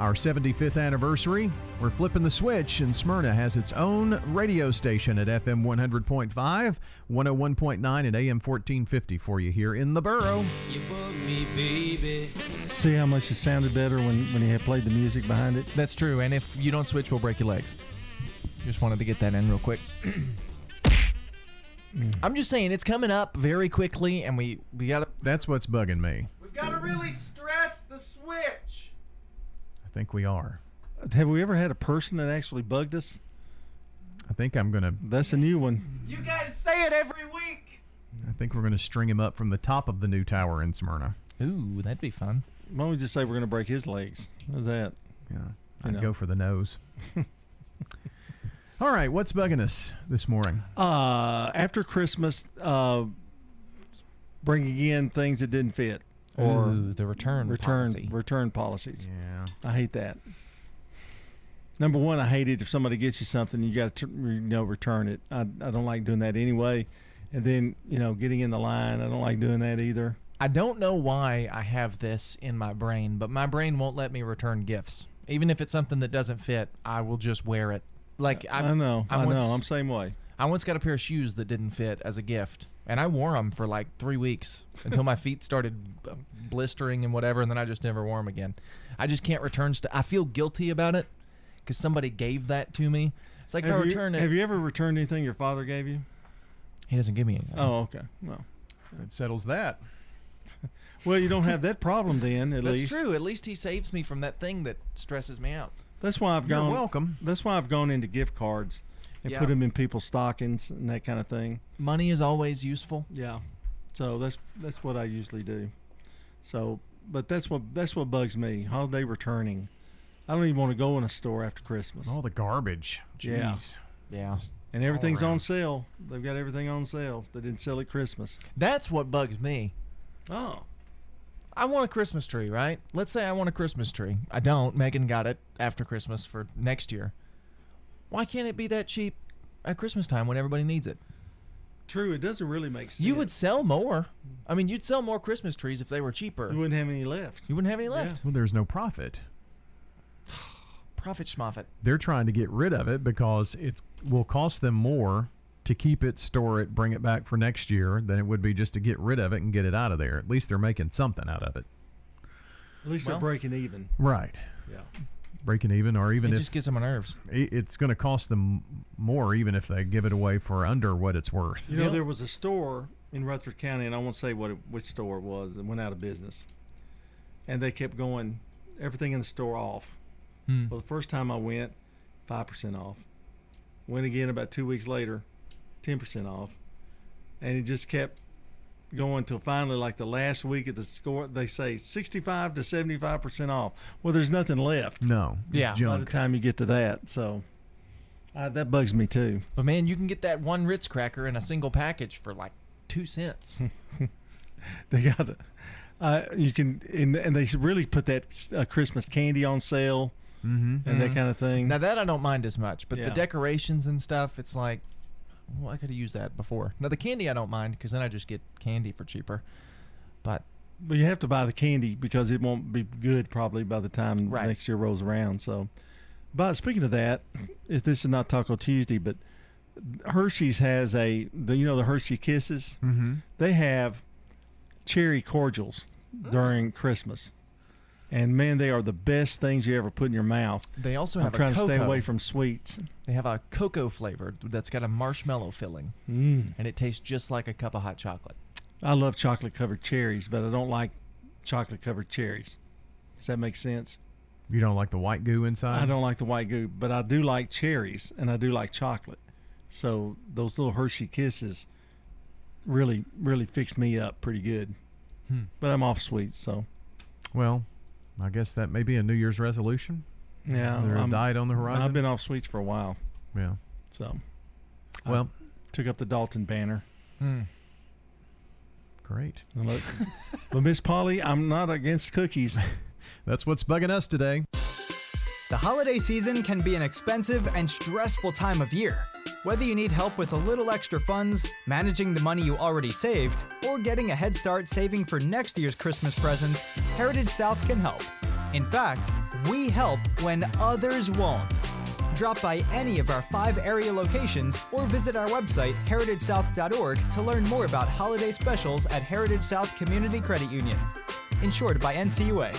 our 75th anniversary, we're flipping the switch, and Smyrna has its own radio station at FM 100.5, 101.9, and AM 1450 for you here in the borough. See how much it sounded better when, when he had played the music behind it? That's true. And if you don't switch, we'll break your legs. Just wanted to get that in real quick. *clears throat* I'm just saying it's coming up very quickly, and we we gotta. That's what's bugging me. We've got to really stress the switch. I think we are. Have we ever had a person that actually bugged us? I think I'm going to. That's a new one. You guys say it every week. I think we're going to string him up from the top of the new tower in Smyrna. Ooh, that'd be fun. Why don't we just say we're going to break his legs? How's that? Yeah, You I'd know. go for the nose. *laughs* All right, what's bugging us this morning? Uh, after Christmas, uh, bringing in things that didn't fit, or Ooh, the return return policy. return policies. Yeah, I hate that. Number one, I hate it if somebody gets you something, you got to you know return it. I, I don't like doing that anyway. And then you know getting in the line, I don't like doing that either. I don't know why I have this in my brain, but my brain won't let me return gifts. Even if it's something that doesn't fit, I will just wear it. Like I, I know, I, once- know, I'm same way. I once got a pair of shoes that didn't fit as a gift, and I wore them for like three weeks until my feet started blistering and whatever, and then I just never wore them again. I just can't return stuff. I feel guilty about it because somebody gave that to me. It's like if I you, return it. have you ever returned anything your father gave you? He doesn't give me anything. Oh, okay. Well, It settles that. *laughs* well, you don't have that problem then. At *laughs* That's least that's true. At least he saves me from that thing that stresses me out. That's why I've You're gone. welcome. That's why I've gone into gift cards and Yeah. put them in people's stockings and that kind of thing. Money is always useful. Yeah. So that's that's what I usually do. So, but that's what that's what bugs me. Holiday returning. I don't even want to go in a store after Christmas. All the garbage. Jeez. Yeah. And everything's on sale. They've got everything on sale. They didn't sell at Christmas. That's what bugs me. Oh. I want a Christmas tree, right? Let's say I want a Christmas tree. I don't. Megan got it after Christmas for next year. Why can't it be that cheap at Christmas time when everybody needs it? True, it doesn't really make sense. You would sell more. I mean, you'd sell more Christmas trees if they were cheaper. You wouldn't have any left. You wouldn't have any left. Well, there's no profit. *sighs* Profit schmoffit. They're trying to get rid of it because it will cost them more to keep it, store it, bring it back for next year than it would be just to get rid of it and get it out of there. At least they're making something out of it. At least Well- they're breaking even. Right. Yeah. Breaking even, or even It if just gets on my nerves. it's going to cost them more, even if they give it away for under what it's worth. You know, there was a store in Rutherford County, and I won't say what it, which store it was, that went out of business. And they kept going, everything in the store off. Hmm. Well, the first time I went, 5% off. Went again about two weeks later, 10% off. And it just kept going till finally, like the last week of the score, they say 65 to 75% off. Well, there's nothing left. No. it's Yeah. By the time you get to that. So uh, that bugs me too. But man, you can get that one Ritz cracker in a single package for like two cents. *laughs* They got it. Uh, you can, and, and they really put that uh, Christmas candy on sale Mm-hmm. and that kind of thing. Now that I don't mind as much, but Yeah. the decorations and stuff, it's like, well, I could have used that before. Now the candy I don't mind because then I just get candy for cheaper. But But you have to buy the candy because it won't be good probably by the time Right. next year rolls around. So, but speaking of that, if this is not Taco Tuesday, but Hershey's has a the you know the Hershey Kisses. Mm-hmm. They have cherry cordials during Christmas, and man, they are the best things you ever put in your mouth. they also have. I'm trying to stay away from sweets. They have a cocoa flavored that's got a marshmallow filling, Mm. and it tastes just like a cup of hot chocolate. I love chocolate covered cherries, but I don't like chocolate covered cherries. Does that make sense? You don't like the white goo inside? I don't like the white goo, but I do like cherries and I do like chocolate. So those little Hershey Kisses really, really fix me up pretty good. Hmm. But I'm off sweets, so Well, I guess that may be a New Year's resolution. Yeah. There a I'm- diet on the horizon. I've been off sweets for a while. Yeah. So, I Well- took up the Dalton banner. Hmm. Great. And look, but Miss Polly, I'm not against cookies. *laughs* That's what's bugging us today. The holiday season can be an expensive and stressful time of year. Whether you need help with a little extra funds, managing the money you already saved, or getting a head start saving for next year's Christmas presents, Heritage South can help. In fact, we help when others won't. Drop by any of our five area locations or visit our website, heritagesouth.org, to learn more about holiday specials at Heritage South Community Credit Union. Insured by NCUA.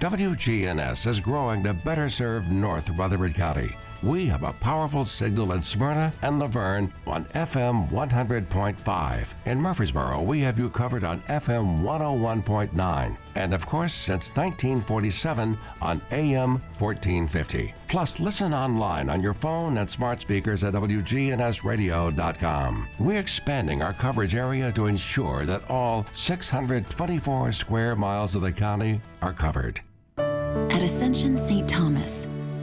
WGNS is growing to better serve North Rutherford County. We have a powerful signal in Smyrna and La Vergne on FM 100.5. In Murfreesboro, we have you covered on FM 101.9. And of course, since 1947 on AM 1450. Plus, listen online on your phone and smart speakers at WGNSradio.com. We're expanding our coverage area to ensure that all 624 square miles of the county are covered. At Ascension St. Thomas,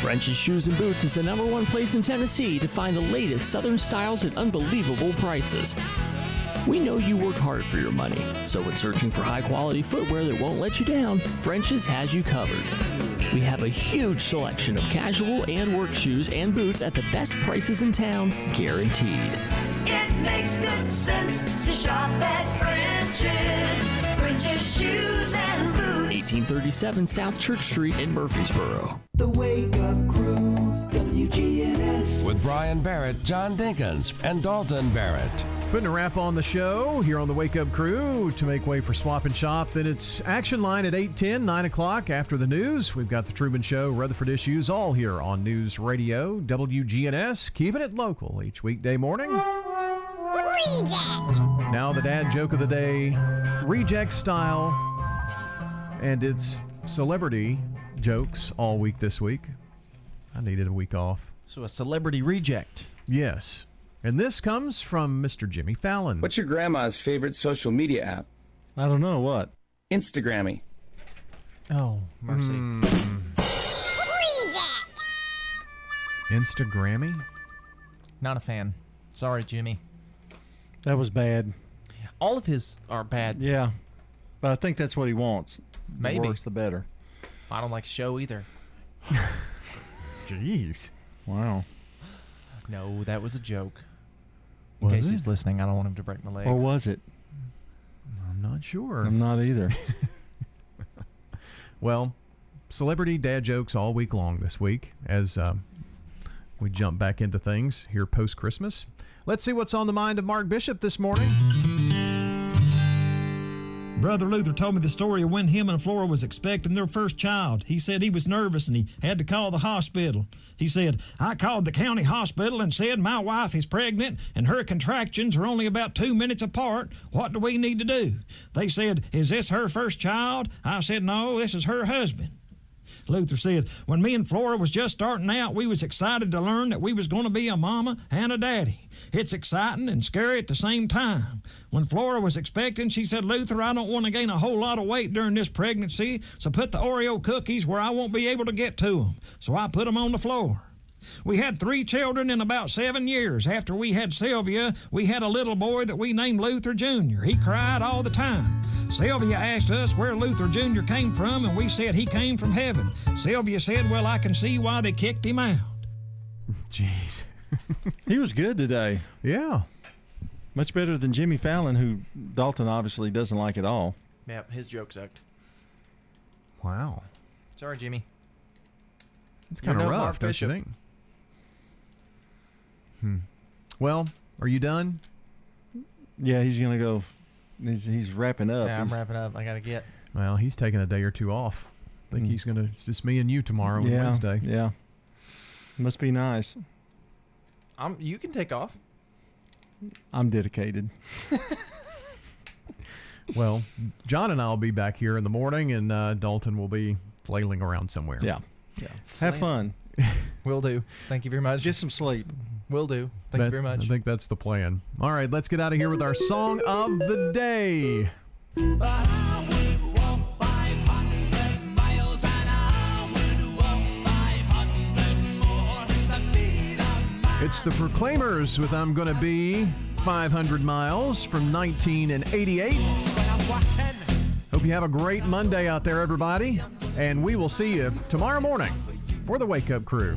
French's Shoes and Boots is the number one place in Tennessee to find the latest Southern styles at unbelievable prices. We know you work hard for your money, so when searching for high quality footwear that won't let you down, French's has you covered. We have a huge selection of casual and work shoes and boots at the best prices in town, guaranteed. It makes good sense to shop at French's. French's shoes and boots. 1837 South Church Street in Murfreesboro. The Wake Up Crew, WGNS. With Brian Barrett, John Dinkins, and Dalton Barrett. Putting a wrap on the show here on the Wake Up Crew to make way for Swap and Shop. Then it's Action Line at 8:10, 9 o'clock after the news. We've got the Truman Show, Rutherford Issues, all here on News Radio WGNS, keeping it local each weekday morning. Now the dad joke of the day, reject style, and it's celebrity jokes all week this week. I needed a week off. So a celebrity reject. Yes. And this comes from Mr. Jimmy Fallon. What's your grandma's favorite social media app? I don't know what. Instagrammy. Oh, mercy. Hmm. Instagrammy? Not a fan. Sorry, Jimmy. That was bad. All of his are bad. Yeah, but I think that's what he wants. The Maybe. worse, the better. I don't like show either. *laughs* Jeez. Wow. No, that was a joke. In Was case it? he's listening, I don't want him to break my legs. Or was it? I'm not sure. I'm not either. *laughs* Well, celebrity dad jokes all week long this week as um, we jump back into things here post Christmas. Let's see what's on the mind of Mark Bishop this morning. Brother Luther told me the story of when him and Flora was expecting their first child. He said he was nervous and he had to call the hospital. He said, I called the county hospital and said my wife is pregnant and her contractions are only about two minutes apart. What do we need to do? They said, Is this her first child? I said, No, this is her husband. Luther said, when me and Flora was just starting out, we was excited to learn that we was going to be a mama and a daddy. It's exciting and scary at the same time. When Flora was expecting, she said, Luther, I don't want to gain a whole lot of weight during this pregnancy, so put the Oreo cookies where I won't be able to get to them. So I put them on the floor. We had three children in about seven years. After we had Sylvia, we had a little boy that we named Luther Jr. He cried all the time. Sylvia asked us where Luther Jr. came from, and we said he came from heaven. Sylvia said, Well, I can see why they kicked him out. *laughs* Jeez. *laughs* he was good today. Yeah. Much better than Jimmy Fallon, who Dalton obviously doesn't like at all. Yep, his joke sucked. Wow. Sorry, Jimmy. It's kind of rough, Mark don't Bishop. you think? Hmm. Well, are you done? Yeah, he's gonna go. He's, he's wrapping up. Yeah, I'm He's- wrapping up. I gotta get. Well, he's taking a day or two off. I think Hmm. he's gonna. It's just me and you tomorrow and Yeah, Wednesday. yeah. Must be nice. I'm. You can take off. I'm dedicated. *laughs* Well, John and I will be back here in the morning, and uh, Dalton will be flailing around somewhere. Yeah, yeah. Have fun. Will do. Thank you very much. Get some sleep. Will do. Thank you very much. I think that's the plan. All right, let's get out of here with our song of the day. It's the Proclaimers with I'm Gonna Be 500 Miles from 1988. Hope you have a great Monday out there, everybody. And we will see you tomorrow morning for the Wake Up Crew.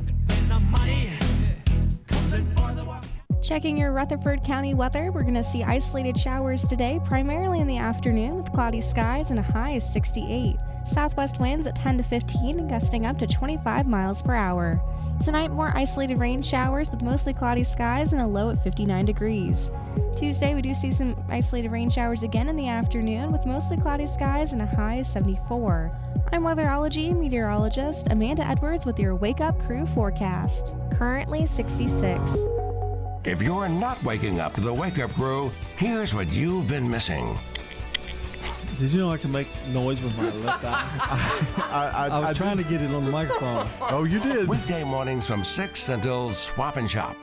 Checking your Rutherford County weather, we're going to see isolated showers today, primarily in the afternoon with cloudy skies and a high of 68. Southwest winds at 10 to 15 and gusting up to 25 miles per hour. Tonight, more isolated rain showers with mostly cloudy skies and a low at 59 degrees. Tuesday, we do see some isolated rain showers again in the afternoon with mostly cloudy skies and a high of 74. I'm weatherology meteorologist Amanda Edwards with your Wake Up Crew forecast. Currently 66. If you're not waking up to the Wake Up Crew, here's what you've been missing. Did you know I can make noise with my left eye? *laughs* I, I was trying to get it on the microphone. Oh, you did. Weekday mornings from 6 until Swap and Shop.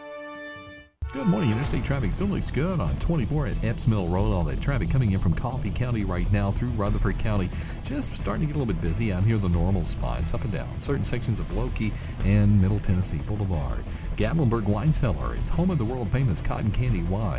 Good morning. Interstate traffic still looks good on 24 at Epps Mill Road. All that traffic coming in from Coffee County right now through Rutherford County. Just starting to get a little bit busy out here. The normal spots up and down. Certain sections of Loki and Middle Tennessee Boulevard. Gatlinburg Wine Cellar is home of the world famous cotton candy wine.